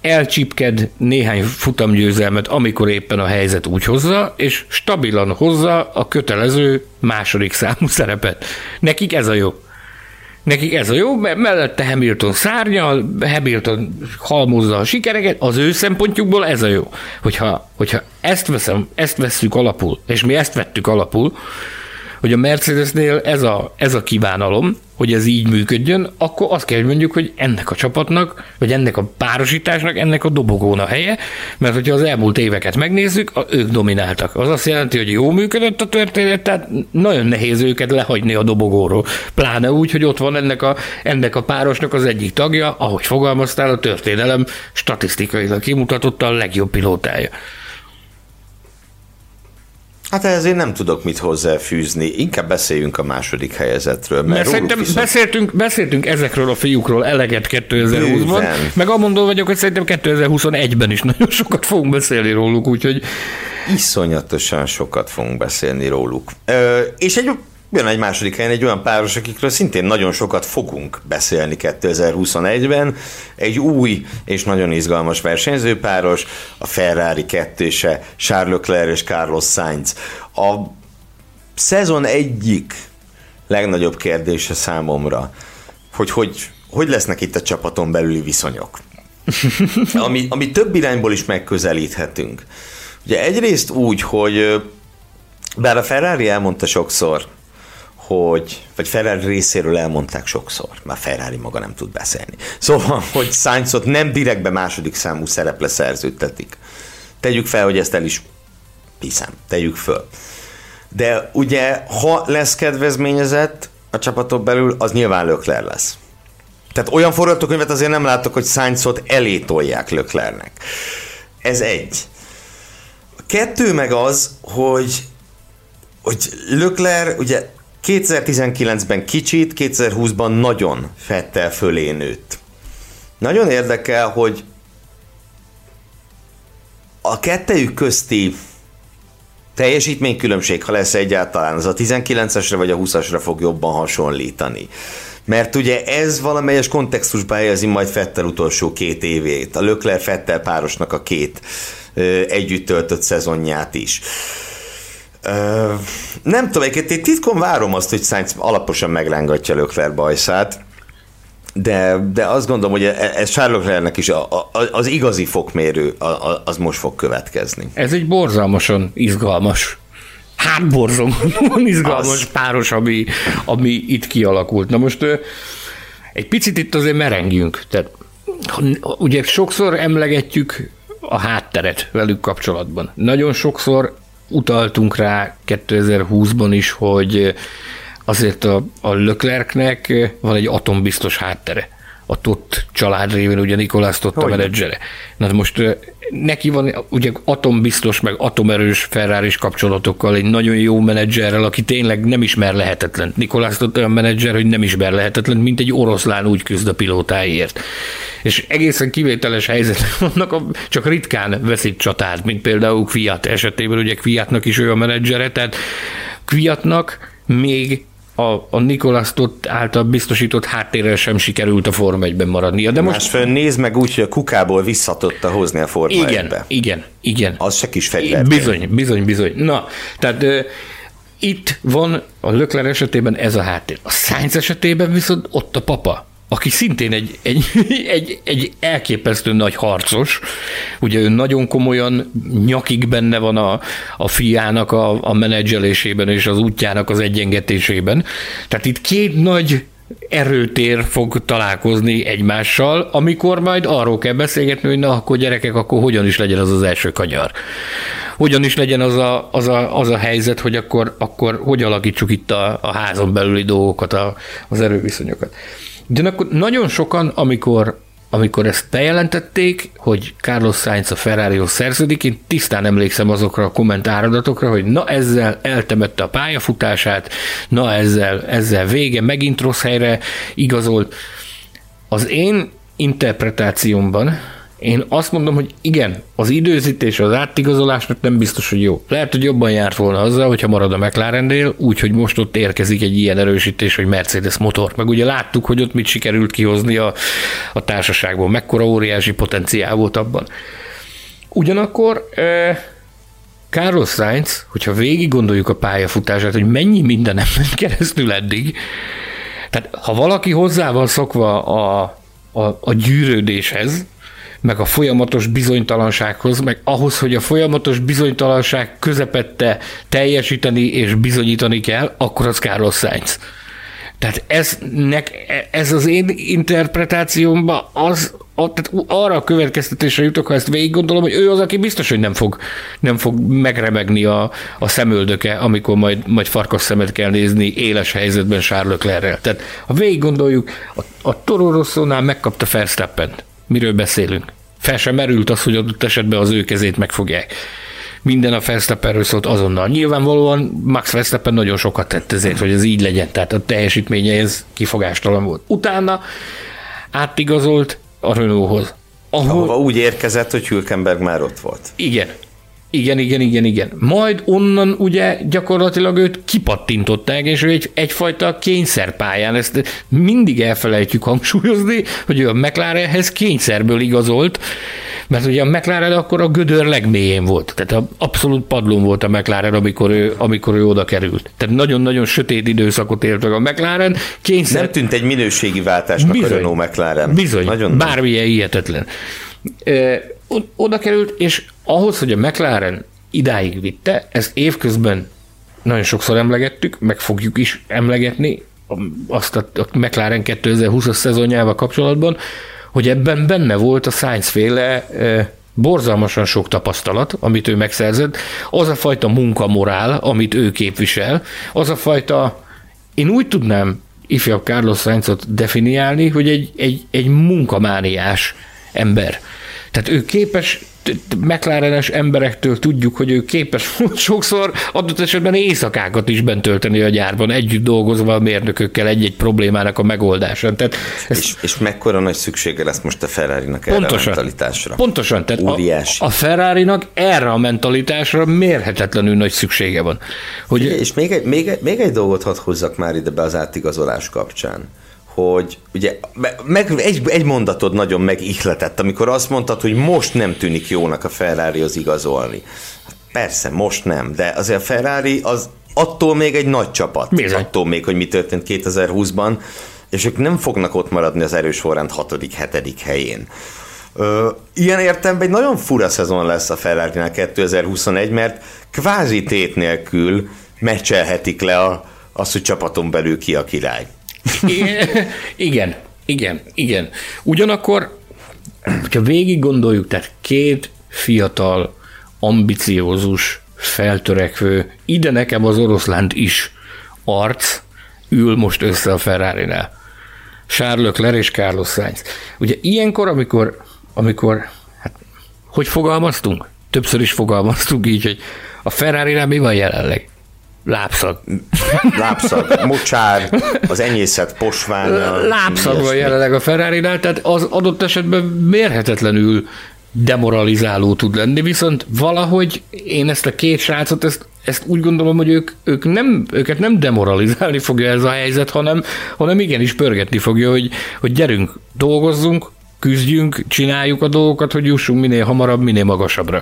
elcsipked néhány futamgyőzelmet, amikor éppen a helyzet úgy hozza, és stabilan hozza a kötelező második számú szerepet. Nekik ez a jó. Nekik ez a jó, mert mellette Hamilton szárnyal, Hamilton halmozza a sikereket, az ő szempontjukból ez a jó. Hogyha, hogyha ezt, veszem, ezt vesszük alapul, és mi ezt vettük alapul, hogy a Mercedesnél ez a, ez a kívánalom, hogy ez így működjön, akkor azt kell, hogy mondjuk, hogy ennek a csapatnak, vagy ennek a párosításnak, ennek a dobogón a helye, mert hogyha az elmúlt éveket megnézzük, a, ők domináltak. Az azt jelenti, hogy jó működött a történet, tehát nagyon nehéz őket lehagyni a dobogóról. Pláne úgy, hogy ott van ennek a, ennek a párosnak az egyik tagja, ahogy fogalmaztál, a történelem statisztikailag kimutatotta a legjobb pilótája. Hát ehhez én nem tudok mit hozzáfűzni. Inkább beszéljünk a második helyezetről. Mert Mert szerintem viszont- beszéltünk, beszéltünk ezekről a fiúkról eleget 2020-ban, Bőven. meg amondó vagyok, hogy szerintem 2021-ben is nagyon sokat fogunk beszélni róluk, úgyhogy iszonyatosan sokat fogunk beszélni róluk. Ö, és egy jön egy második helyen egy olyan páros, akikről szintén nagyon sokat fogunk beszélni 2021-ben. Egy új és nagyon izgalmas versenyzőpáros, a Ferrari kettőse, Charles Leclerc és Carlos Sainz. A szezon egyik legnagyobb kérdése számomra, hogy hogy, hogy lesznek itt a csapaton belüli viszonyok. ami, ami több irányból is megközelíthetünk. Ugye egyrészt úgy, hogy bár a Ferrari elmondta sokszor, hogy, vagy Ferrari részéről elmondták sokszor, már Ferrari maga nem tud beszélni. Szóval, hogy Sainzot nem direktbe második számú szereple szerződtetik. Tegyük fel, hogy ezt el is hiszem, tegyük föl. De ugye, ha lesz kedvezményezett a csapatok belül, az nyilván Lökler lesz. Tehát olyan forgatókönyvet azért nem látok, hogy Sainzot elé tolják Löklernek. Ez egy. A kettő meg az, hogy, hogy Lökler ugye 2019-ben kicsit, 2020-ban nagyon Fettel fölé nőtt. Nagyon érdekel, hogy a kettejük közti teljesítménykülönbség, ha lesz egyáltalán, az a 19-esre vagy a 20-asra fog jobban hasonlítani. Mert ugye ez valamelyes kontextusba helyezi majd Fettel utolsó két évét, a Lökler Fettel párosnak a két ö, együtt töltött szezonját is. Ö, nem tudom, egyébként titkon várom azt, hogy Sainz alaposan meglángatja Lökler bajszát, de, de azt gondolom, hogy e, ez Charles Leclercnek is a, a, az igazi fokmérő, a, a, az most fog következni. Ez egy borzalmasan izgalmas hát borzalmasan izgalmas az... páros, ami, ami itt kialakult. Na most egy picit itt azért merengjünk. Tehát, ugye sokszor emlegetjük a hátteret velük kapcsolatban. Nagyon sokszor utaltunk rá 2020-ban is, hogy azért a, a Leclercnek van egy atombiztos háttere. A Tott család révén, ugye Nikolász Tott a menedzsere. Na most neki van ugye atombiztos, meg atomerős ferrari kapcsolatokkal, egy nagyon jó menedzserrel, aki tényleg nem ismer lehetetlen. Nikolász Tott olyan menedzser, hogy nem ismer lehetetlen, mint egy oroszlán úgy küzd a pilótáért. És egészen kivételes helyzet vannak, csak ritkán veszít csatát, mint például Kviat esetében, ugye Kviatnak is olyan menedzsere, tehát Kviatnak még a, a Nikolas Tott által biztosított háttérrel sem sikerült a Forma 1-ben maradnia. De most... Másfél néz meg úgy, hogy a kukából visszatodta hozni a Forma igen, 1-be. Igen, igen. Az se kis fegyver. Bizony, bizony, bizony. Na, tehát uh, itt van a Lökler esetében ez a háttér. A Sainz esetében viszont ott a papa aki szintén egy, egy, egy, egy elképesztő nagy harcos, ugye ő nagyon komolyan nyakig benne van a, a fiának a, a menedzselésében és az útjának az egyengetésében. Tehát itt két nagy erőtér fog találkozni egymással, amikor majd arról kell beszélgetni, hogy na, akkor gyerekek, akkor hogyan is legyen az az első kanyar. Hogyan is legyen az a, az a, az a helyzet, hogy akkor, akkor hogy alakítsuk itt a, a házon belüli dolgokat, a, az erőviszonyokat. De akkor nagyon sokan, amikor amikor ezt bejelentették, hogy Carlos Sainz a ferrari szerződik, én tisztán emlékszem azokra a kommentáradatokra, hogy na ezzel eltemette a pályafutását, na ezzel, ezzel vége, megint rossz helyre igazolt. Az én interpretációmban én azt mondom, hogy igen, az időzítés az átigazolásnak nem biztos, hogy jó. Lehet, hogy jobban járt volna azzal, hogyha marad a McLaren-nél, úgyhogy most ott érkezik egy ilyen erősítés, hogy Mercedes motor. Meg ugye láttuk, hogy ott mit sikerült kihozni a, a társaságból, mekkora óriási potenciál volt abban. Ugyanakkor e, Carlos Sainz, hogyha végig gondoljuk a pályafutását, hogy mennyi minden nem ment keresztül eddig, tehát ha valaki hozzá van szokva a, a, a gyűrődéshez, meg a folyamatos bizonytalansághoz, meg ahhoz, hogy a folyamatos bizonytalanság közepette teljesíteni és bizonyítani kell, akkor az Carlos Sainz. Tehát ez, nek, ez az én interpretációmban az, a, tehát arra a következtetésre jutok, ha ezt végig gondolom, hogy ő az, aki biztos, hogy nem fog, nem fog megremegni a, a szemöldöke, amikor majd, majd farkas szemet kell nézni éles helyzetben Charles Leclerrel. Tehát ha végig gondoljuk, a, a Toro megkapta verstappen Miről beszélünk? Fel sem merült az, hogy adott esetben az ő kezét megfogják. Minden a Verstappenről szólt azonnal. Nyilvánvalóan Max Verstappen nagyon sokat tett ezért, hogy ez így legyen, tehát a teljesítménye ez kifogástalan volt. Utána átigazolt a Renaulthoz. Ahol... Ahova úgy érkezett, hogy Hülkenberg már ott volt. Igen, igen, igen, igen, igen. Majd onnan ugye gyakorlatilag őt kipattintották, és ő egy, egyfajta kényszerpályán, ezt mindig elfelejtjük hangsúlyozni, hogy ő a McLarenhez kényszerből igazolt, mert ugye a McLaren akkor a gödör legmélyén volt, tehát abszolút padlón volt a McLaren, amikor ő, amikor ő oda került. Tehát nagyon-nagyon sötét időszakot élt meg a McLaren. Kényszer... Nem tűnt egy minőségi váltásnak bizony, a Renault McLaren. Bizony, nagyon bármilyen hihetetlen oda került, és ahhoz, hogy a McLaren idáig vitte, ezt évközben nagyon sokszor emlegettük, meg fogjuk is emlegetni, azt a, a McLaren 2020-as szezonjával kapcsolatban, hogy ebben benne volt a Sainz féle e, borzalmasan sok tapasztalat, amit ő megszerzett, az a fajta munkamorál, amit ő képvisel, az a fajta, én úgy tudnám ifjabb Carlos Sainzot definiálni, hogy egy, egy, egy munkamániás ember. Tehát ő képes McLarenes emberektől tudjuk, hogy ő képes sokszor adott esetben éjszakákat is bent tölteni a gyárban, együtt dolgozva a mérnökökkel egy-egy problémának a megoldásán. Tehát ezt és, és mekkora nagy szüksége lesz most a Ferrari-nak erre pontosan, a mentalitásra? Pontosan, tehát Óriási. a, a Ferrari-nak erre a mentalitásra mérhetetlenül nagy szüksége van. Hogy... És még egy, még, egy, még egy dolgot hadd hozzak már ide be az átigazolás kapcsán hogy ugye meg, egy, egy mondatod nagyon megihletett, amikor azt mondtad, hogy most nem tűnik jónak a Ferrari az igazolni. Persze, most nem, de azért a Ferrari az attól még egy nagy csapat. Bizony. Attól még, hogy mi történt 2020-ban, és ők nem fognak ott maradni az erős forrend 6.-7. helyén. Ö, ilyen értelemben egy nagyon fura szezon lesz a ferrari 2021, mert kvázi tét nélkül meccselhetik le a, azt, hogy csapaton belül ki a király. igen, igen, igen. Ugyanakkor, ha végig gondoljuk, tehát két fiatal, ambiciózus, feltörekvő, ide nekem az oroszlánt is arc ül most össze a Ferrari-nál. Charles Leclerc és Carlos Sainz. Ugye ilyenkor, amikor, amikor hát, hogy fogalmaztunk? Többször is fogalmaztunk így, hogy a ferrari mi van jelenleg? Lábszag. Lábszag, mocsár, az enyészet posván. Lábszag van jelenleg a ferrari tehát az adott esetben mérhetetlenül demoralizáló tud lenni, viszont valahogy én ezt a két srácot, ezt, ezt úgy gondolom, hogy ők, ők nem, őket nem demoralizálni fogja ez a helyzet, hanem, hanem igenis pörgetni fogja, hogy, hogy gyerünk, dolgozzunk, küzdjünk, csináljuk a dolgokat, hogy jussunk minél hamarabb, minél magasabbra.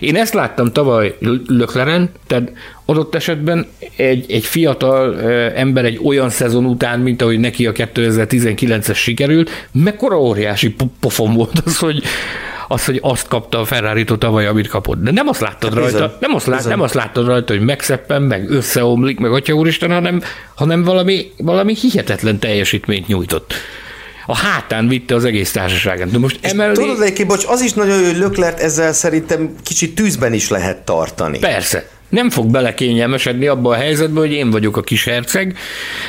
Én ezt láttam tavaly Lökleren, tehát adott esetben egy, egy fiatal ember egy olyan szezon után, mint ahogy neki a 2019-es sikerült, mekkora óriási pofon volt az, hogy, az, hogy azt kapta a ferrari tavaly, amit kapott. De nem azt láttad hát rajta, nem azt, lát, nem azt láttad rajta, hogy megszeppen, meg összeomlik, meg atya úristen, hanem, hanem valami, valami hihetetlen teljesítményt nyújtott a hátán vitte az egész társaságát. De most emellé... Tudod, egyébként, bocs, az is nagyon jó, hogy Löklert ezzel szerintem kicsit tűzben is lehet tartani. Persze nem fog belekényelmesedni abba a helyzetbe, hogy én vagyok a kis herceg,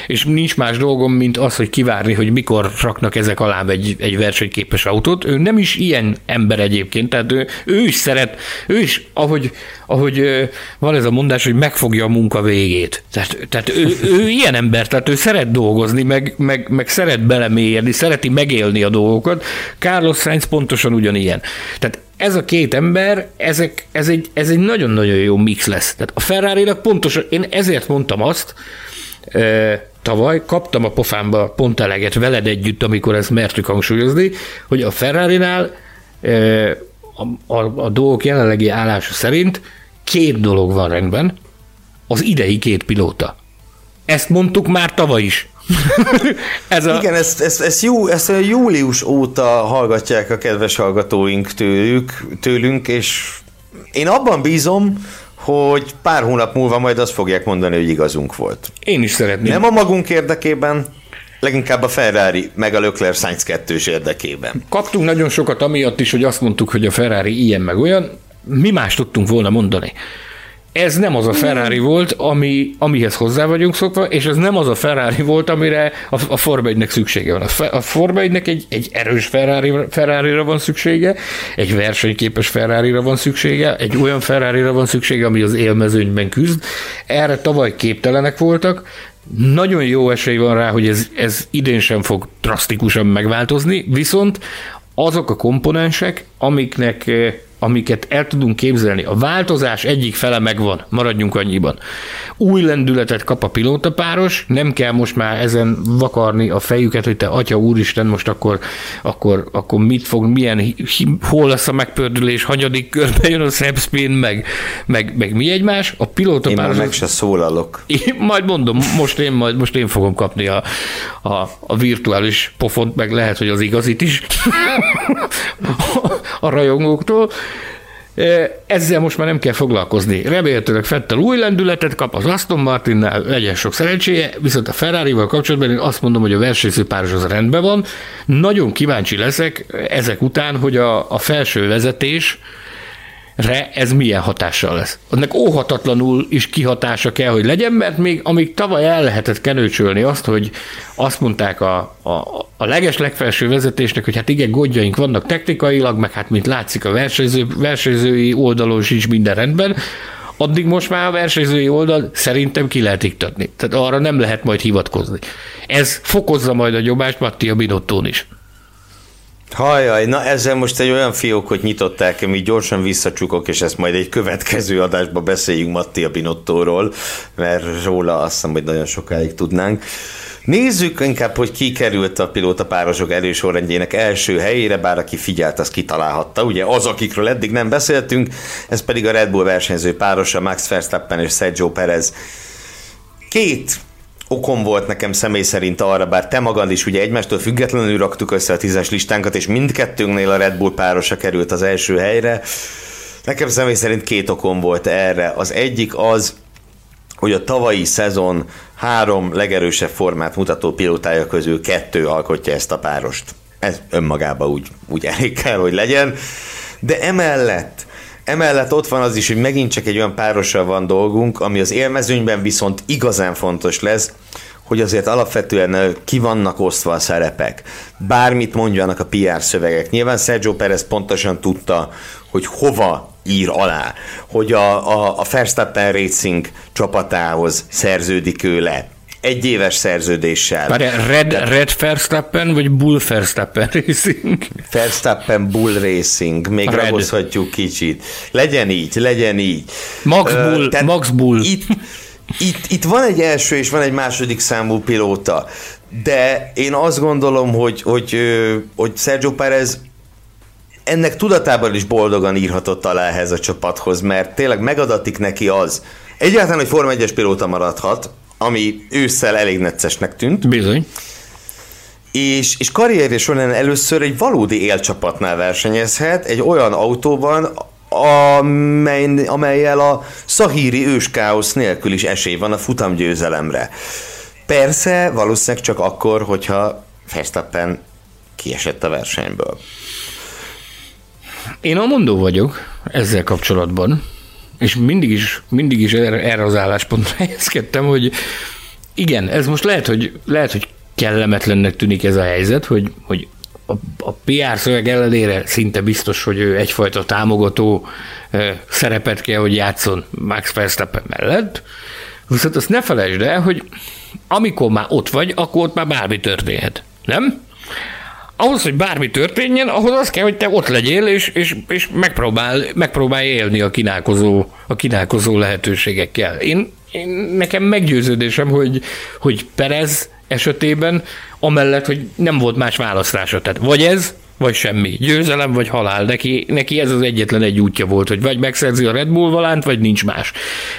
és nincs más dolgom, mint az, hogy kivárni, hogy mikor raknak ezek alá egy, egy versenyképes autót. Ő nem is ilyen ember egyébként, tehát ő, ő is szeret, ő is, ahogy, ahogy van ez a mondás, hogy megfogja a munka végét. Tehát, tehát ő, ő ilyen ember, tehát ő szeret dolgozni, meg, meg, meg szeret belemélyedni, szereti megélni a dolgokat. Carlos Sainz pontosan ugyanilyen. Tehát ez a két ember, ezek, ez, egy, ez egy nagyon-nagyon jó mix lesz. Tehát a ferrari pontosan, én ezért mondtam azt, e, tavaly kaptam a pofámba pont eleget veled együtt, amikor ezt mertük hangsúlyozni, hogy a Ferrari-nál e, a, a, a dolgok jelenlegi állása szerint két dolog van rendben, az idei két pilóta. Ezt mondtuk már tavaly is. ez a... Igen, ezt, ezt, ezt, jú, ezt a július óta hallgatják a kedves hallgatóink tőlük, tőlünk, és én abban bízom, hogy pár hónap múlva majd azt fogják mondani, hogy igazunk volt. Én is szeretném. Nem a magunk érdekében, leginkább a Ferrari meg a Leclerc Sainz kettős érdekében. Kaptunk nagyon sokat amiatt is, hogy azt mondtuk, hogy a Ferrari ilyen meg olyan. Mi más tudtunk volna mondani? Ez nem az a Ferrari volt, ami, amihez hozzá vagyunk szokva, és ez nem az a Ferrari volt, amire a, a Forma 1 szüksége van. A, a Forma 1 egy, egy erős Ferrari, Ferrari-ra van szüksége, egy versenyképes Ferrari-ra van szüksége, egy olyan Ferrari-ra van szüksége, ami az élmezőnyben küzd. Erre tavaly képtelenek voltak, nagyon jó esély van rá, hogy ez, ez idén sem fog drasztikusan megváltozni, viszont azok a komponensek, amiknek amiket el tudunk képzelni. A változás egyik fele megvan, maradjunk annyiban. Új lendületet kap a pilótapáros, nem kell most már ezen vakarni a fejüket, hogy te atya úristen, most akkor, akkor, akkor mit fog, milyen, hol lesz a megpördülés, hanyadik körbe jön a Sebspin, meg, meg, meg mi egymás. A pilótapáros... Én már meg se szólalok. Én majd mondom, most én, majd, most én fogom kapni a, a, a virtuális pofont, meg lehet, hogy az igazit is a rajongóktól. Ezzel most már nem kell foglalkozni. Remélhetőleg Fettel új lendületet kap az Aston Martinnál, legyen sok szerencséje, viszont a Ferrari-val kapcsolatban én azt mondom, hogy a versenyzőpáros az rendben van. Nagyon kíváncsi leszek ezek után, hogy a, a felső vezetés re ez milyen hatással lesz. Annak óhatatlanul is kihatása kell, hogy legyen, mert még amíg tavaly el lehetett kenőcsölni azt, hogy azt mondták a, a, a leges legfelső vezetésnek, hogy hát igen, gondjaink vannak technikailag, meg hát mint látszik a versenyző, versenyzői oldalon sincs minden rendben, addig most már a versenyzői oldal szerintem ki lehet iktatni. Tehát arra nem lehet majd hivatkozni. Ez fokozza majd a nyomást Mattia Binottón is. Hajaj, na ezzel most egy olyan fiókot nyitották, ami gyorsan visszacsukok, és ezt majd egy következő adásban beszéljünk Mattia Binottóról, mert róla azt hiszem, hogy nagyon sokáig tudnánk. Nézzük inkább, hogy ki került a pilóta párosok elősorrendjének első helyére, bár aki figyelt, az kitalálhatta. Ugye az, akikről eddig nem beszéltünk, ez pedig a Red Bull versenyző párosa, Max Verstappen és Sergio Perez. Két okom volt nekem személy szerint arra, bár te magad is ugye egymástól függetlenül raktuk össze a tízes listánkat, és mindkettőnknél a Red Bull párosa került az első helyre. Nekem személy szerint két okom volt erre. Az egyik az, hogy a tavalyi szezon három legerősebb formát mutató pilótája közül kettő alkotja ezt a párost. Ez önmagában úgy, úgy elég kell, hogy legyen. De emellett Emellett ott van az is, hogy megint csak egy olyan párossal van dolgunk, ami az élmezőnyben viszont igazán fontos lesz, hogy azért alapvetően ki vannak osztva a szerepek. Bármit mondjanak a PR szövegek. Nyilván Sergio Perez pontosan tudta, hogy hova ír alá, hogy a, a, a Verstappen Racing csapatához szerződik ő le egy éves szerződéssel. Várj, Red. Red Verstappen, vagy Bull Verstappen Racing? Verstappen Bull Racing, még Red. ragozhatjuk kicsit. Legyen így, legyen így. Max Bull, Max Bull. Itt, itt, itt van egy első és van egy második számú pilóta, de én azt gondolom, hogy, hogy, hogy Sergio Perez ennek tudatában is boldogan írhatott alá ehhez a csapathoz, mert tényleg megadatik neki az, egyáltalán, hogy Forma 1-es pilóta maradhat, ami ősszel elég neccesnek tűnt. Bizony. És, és karrierje során először egy valódi élcsapatnál versenyezhet, egy olyan autóban, amely, amelyel a szahíri őskáosz nélkül is esély van a futamgyőzelemre. Persze, valószínűleg csak akkor, hogyha Verstappen kiesett a versenyből. Én a mondó vagyok ezzel kapcsolatban, és mindig is, mindig is erre, erre az álláspontra helyezkedtem, hogy igen, ez most lehet, hogy, lehet, hogy kellemetlennek tűnik ez a helyzet, hogy, hogy a, a PR szöveg ellenére szinte biztos, hogy ő egyfajta támogató szerepet kell, hogy játszon Max Verstappen mellett. Viszont azt ne felejtsd el, hogy amikor már ott vagy, akkor ott már bármi történhet. Nem? Ahhoz, hogy bármi történjen, ahhoz az kell, hogy te ott legyél, és, és, és megpróbál, megpróbálj élni a kínálkozó, a kínálkozó lehetőségekkel. Én, én, nekem meggyőződésem, hogy, hogy Perez esetében, amellett, hogy nem volt más választása. Tehát vagy ez, vagy semmi. Győzelem, vagy halál. Neki, neki ez az egyetlen egy útja volt, hogy vagy megszerzi a Red Bull valánt, vagy nincs más.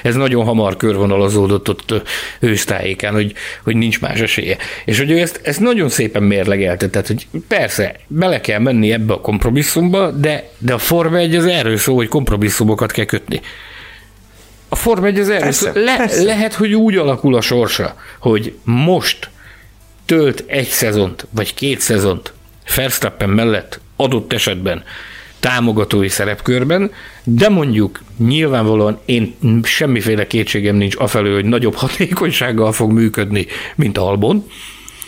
Ez nagyon hamar körvonalazódott ott ősztájékán, hogy, hogy nincs más esélye. És hogy ő ezt, ezt nagyon szépen mérlegelte, tehát hogy persze, bele kell menni ebbe a kompromisszumba, de, de a Forma 1 az erről szól, hogy kompromisszumokat kell kötni. A Forma 1 az erről persze, szól. Le, persze. Lehet, hogy úgy alakul a sorsa, hogy most tölt egy szezont, vagy két szezont Verstappen mellett adott esetben támogatói szerepkörben, de mondjuk nyilvánvalóan én semmiféle kétségem nincs afelől, hogy nagyobb hatékonysággal fog működni, mint Albon.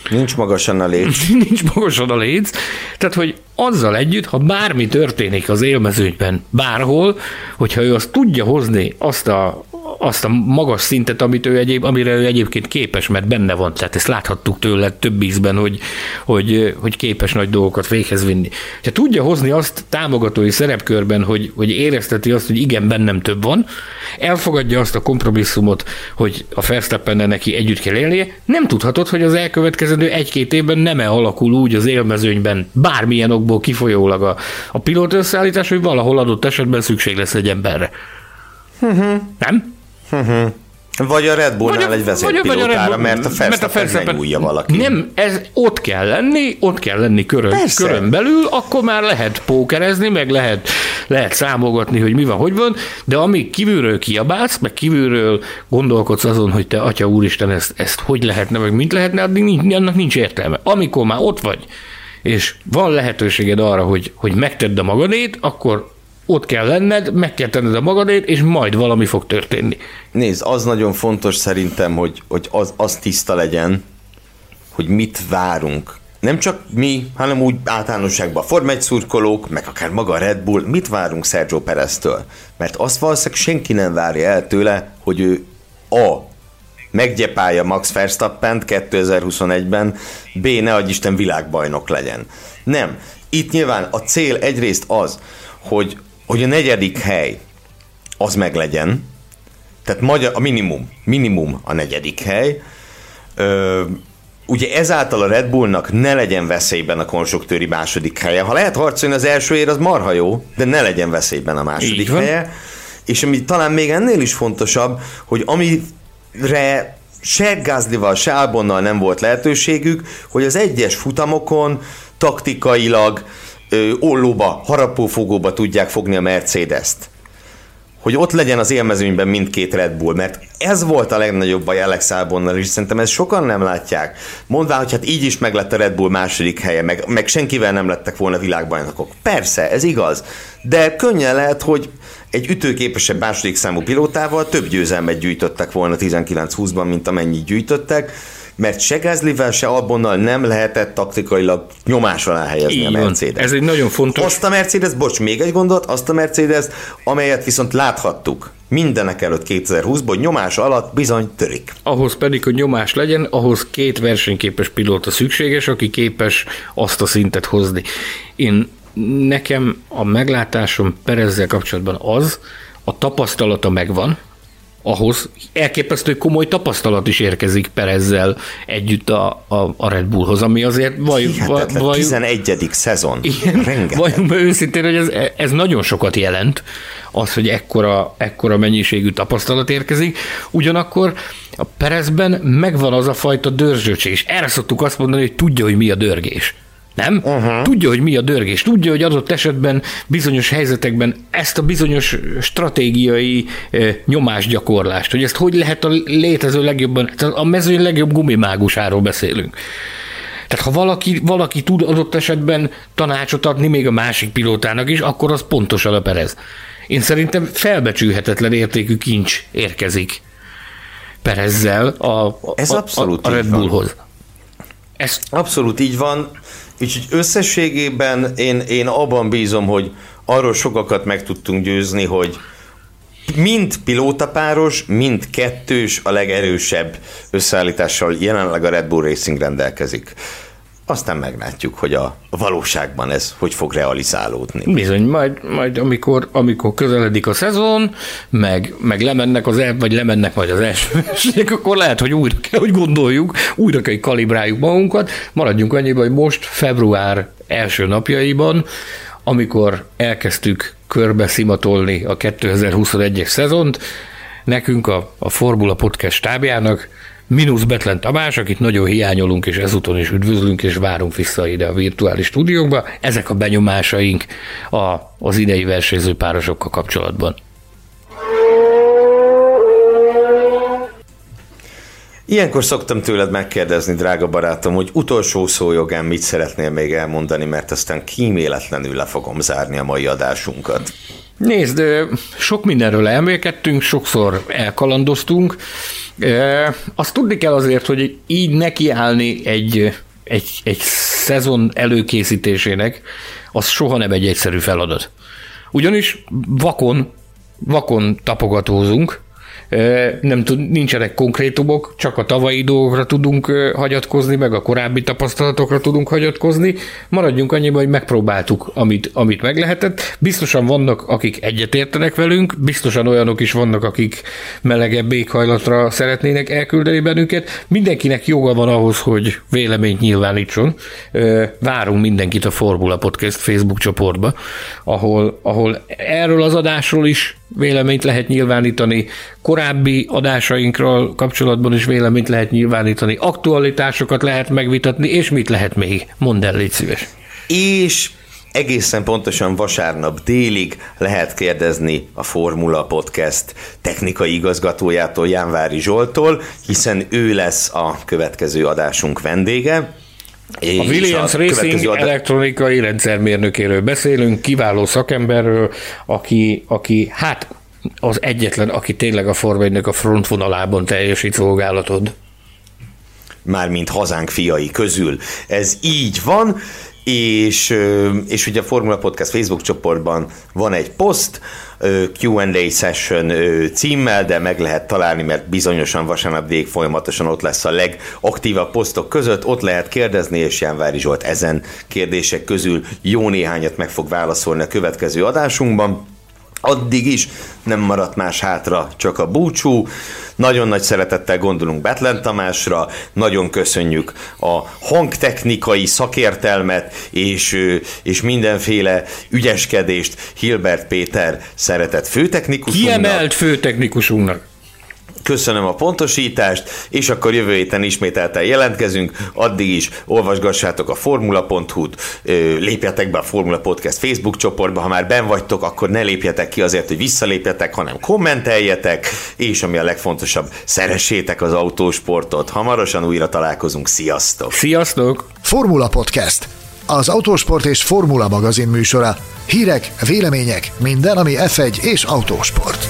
Nincs magasan a léc. Nincs magasan a léc. Tehát, hogy azzal együtt, ha bármi történik az élmezőnyben bárhol, hogyha ő azt tudja hozni azt a, azt a magas szintet, amit ő egyéb, amire ő egyébként képes, mert benne van, tehát ezt láthattuk tőle több ízben, hogy, hogy, hogy képes nagy dolgokat véghez vinni. Ha tudja hozni azt támogatói szerepkörben, hogy, hogy érezteti azt, hogy igen, bennem több van, elfogadja azt a kompromisszumot, hogy a verstappen neki együtt kell élnie, nem tudhatod, hogy az elkövetkezendő egy-két évben nem alakul úgy az élmezőnyben bármilyen okból kifolyólag a, a pilóta összeállítás, hogy valahol adott esetben szükség lesz egy emberre. Uh-huh. Nem? Uh-huh. Vagy a Red Bullnál egy vezérpilótára, mert a Verstappen megújja valaki. Nem, ez ott kell lenni, ott kell lenni körön, körön belül, akkor már lehet pókerezni, meg lehet, lehet számolgatni, hogy mi van, hogy van, de amíg kívülről kiabálsz, meg kívülről gondolkodsz azon, hogy te, atya úristen, ezt, ezt hogy lehetne, meg mint lehetne, addig nincs, annak nincs értelme. Amikor már ott vagy, és van lehetőséged arra, hogy, hogy megtedd a magadét, akkor ott kell lenned, meg kell tenned a magadét, és majd valami fog történni. Nézd, az nagyon fontos szerintem, hogy, hogy az, az tiszta legyen, hogy mit várunk. Nem csak mi, hanem úgy általánosságban a Form 1 szurkolók, meg akár maga a Red Bull, mit várunk Sergio Pereztől? Mert azt valószínűleg senki nem várja el tőle, hogy ő A. Meggyepálja Max Verstappen 2021-ben, B. Ne adj Isten világbajnok legyen. Nem. Itt nyilván a cél egyrészt az, hogy, hogy a negyedik hely az meglegyen, tehát magyar, a minimum, minimum a negyedik hely, Ö, ugye ezáltal a Red Bullnak ne legyen veszélyben a konstruktőri második helye. Ha lehet harcolni az elsőért, az marha jó, de ne legyen veszélyben a második helye. És ami talán még ennél is fontosabb, hogy amire se Gázlival, se Albonnal nem volt lehetőségük, hogy az egyes futamokon taktikailag ollóba, harapófogóba tudják fogni a Mercedes-t hogy ott legyen az élmezőnyben mindkét Red Bull, mert ez volt a legnagyobb baj Alex Albonnal, és szerintem ezt sokan nem látják. Mondván, hogy hát így is meg lett a Red Bull második helye, meg, meg senkivel nem lettek volna világbajnokok. Persze, ez igaz, de könnyen lehet, hogy egy ütőképesebb második számú pilótával több győzelmet gyűjtöttek volna 19-20-ban, mint amennyit gyűjtöttek, mert se Gázlivel, se Albonnal nem lehetett taktikailag nyomás alá helyezni Így a van. Mercedes. Ez egy nagyon fontos. Azt a Mercedes, bocs, még egy gondolat, azt a Mercedes, amelyet viszont láthattuk mindenek előtt 2020-ban, hogy nyomás alatt bizony törik. Ahhoz pedig, hogy nyomás legyen, ahhoz két versenyképes pilóta szükséges, aki képes azt a szintet hozni. Én nekem a meglátásom Perezzel kapcsolatban az, a tapasztalata megvan, ahhoz elképesztő komoly tapasztalat is érkezik Perezzel együtt a, a, a Red Bullhoz, ami azért vaj, Hihetetlen, vaj, 11. szezon. igen. Vajon őszintén, hogy ez, ez nagyon sokat jelent, az, hogy ekkora, ekkora mennyiségű tapasztalat érkezik. Ugyanakkor a Perezben megvan az a fajta dörzsötség, és erre szoktuk azt mondani, hogy tudja, hogy mi a dörgés. Nem? Uh-huh. Tudja, hogy mi a dörgés. Tudja, hogy adott esetben bizonyos helyzetekben ezt a bizonyos stratégiai eh, nyomásgyakorlást, hogy ezt hogy lehet a létező legjobban, a mezőny legjobb gumimágusáról beszélünk. Tehát ha valaki, valaki tud adott esetben tanácsot adni még a másik pilótának is, akkor az pontosan a Perez. Én szerintem felbecsülhetetlen értékű kincs érkezik Perezzel a, a, Ez abszolút a, a Red. Bullhoz. Ez Abszolút így van. Úgyhogy összességében én, én abban bízom, hogy arról sokakat meg tudtunk győzni, hogy mind pilótapáros, mind kettős a legerősebb összeállítással jelenleg a Red Bull Racing rendelkezik. Aztán meglátjuk, hogy a valóságban ez hogy fog realizálódni. Bizony, majd, majd amikor, amikor közeledik a szezon, meg, meg lemennek az el, vagy lemennek majd az első versenyek, akkor lehet, hogy újra kell, hogy gondoljuk, újra kell, hogy kalibráljuk magunkat, maradjunk annyiban, hogy most február első napjaiban, amikor elkezdtük körbe szimatolni a 2021-es szezont, nekünk a, a Formula Podcast stábjának Minusz Betlen Tamás, akit nagyon hiányolunk, és ezúton is üdvözlünk, és várunk vissza ide a virtuális stúdiókba. Ezek a benyomásaink a, az idei versenyző párosokkal kapcsolatban. Ilyenkor szoktam tőled megkérdezni, drága barátom, hogy utolsó szójogán mit szeretnél még elmondani, mert aztán kíméletlenül le fogom zárni a mai adásunkat. Nézd, sok mindenről elmélkedtünk, sokszor elkalandoztunk. Azt tudni kell azért, hogy így nekiállni egy, egy, egy szezon előkészítésének, az soha nem egy egyszerű feladat. Ugyanis vakon, vakon tapogatózunk, nem tud, nincsenek konkrétumok, csak a tavalyi dolgokra tudunk hagyatkozni, meg a korábbi tapasztalatokra tudunk hagyatkozni. Maradjunk annyiban, hogy megpróbáltuk, amit, amit meg lehetett. Biztosan vannak, akik egyetértenek velünk, biztosan olyanok is vannak, akik melegebb éghajlatra szeretnének elküldeni bennünket. Mindenkinek joga van ahhoz, hogy véleményt nyilvánítson. Várunk mindenkit a Formula Podcast Facebook csoportba, ahol, ahol erről az adásról is véleményt lehet nyilvánítani, korábbi adásainkról kapcsolatban is véleményt lehet nyilvánítani, aktualitásokat lehet megvitatni, és mit lehet még? Mondd el, légy szíves. És egészen pontosan vasárnap délig lehet kérdezni a Formula Podcast technikai igazgatójától, Jánvári Zsoltól, hiszen ő lesz a következő adásunk vendége. A Williams a Racing adás... elektronikai rendszermérnökéről beszélünk, kiváló szakemberről, aki, aki hát az egyetlen, aki tényleg a Forma a frontvonalában teljesít szolgálatod. Mármint hazánk fiai közül. Ez így van, és, és ugye a Formula Podcast Facebook csoportban van egy poszt, Q&A session címmel, de meg lehet találni, mert bizonyosan vasárnap végig folyamatosan ott lesz a legaktívabb posztok között, ott lehet kérdezni, és Jánvári Zsolt ezen kérdések közül jó néhányat meg fog válaszolni a következő adásunkban. Addig is nem maradt más hátra, csak a búcsú. Nagyon nagy szeretettel gondolunk Betlen Tamásra, nagyon köszönjük a hangtechnikai szakértelmet és, és mindenféle ügyeskedést Hilbert Péter szeretett főtechnikusunknak. Kiemelt főtechnikusunknak. Köszönöm a pontosítást, és akkor jövő héten ismételten jelentkezünk. Addig is olvasgassátok a formula.hu-t, lépjetek be a Formula Podcast Facebook csoportba. Ha már ben vagytok, akkor ne lépjetek ki azért, hogy visszalépjetek, hanem kommenteljetek, és ami a legfontosabb, szeressétek az autósportot. Hamarosan újra találkozunk. Sziasztok! Sziasztok! Formula Podcast. Az autósport és formula magazin műsora. Hírek, vélemények, minden, ami F1 és autósport.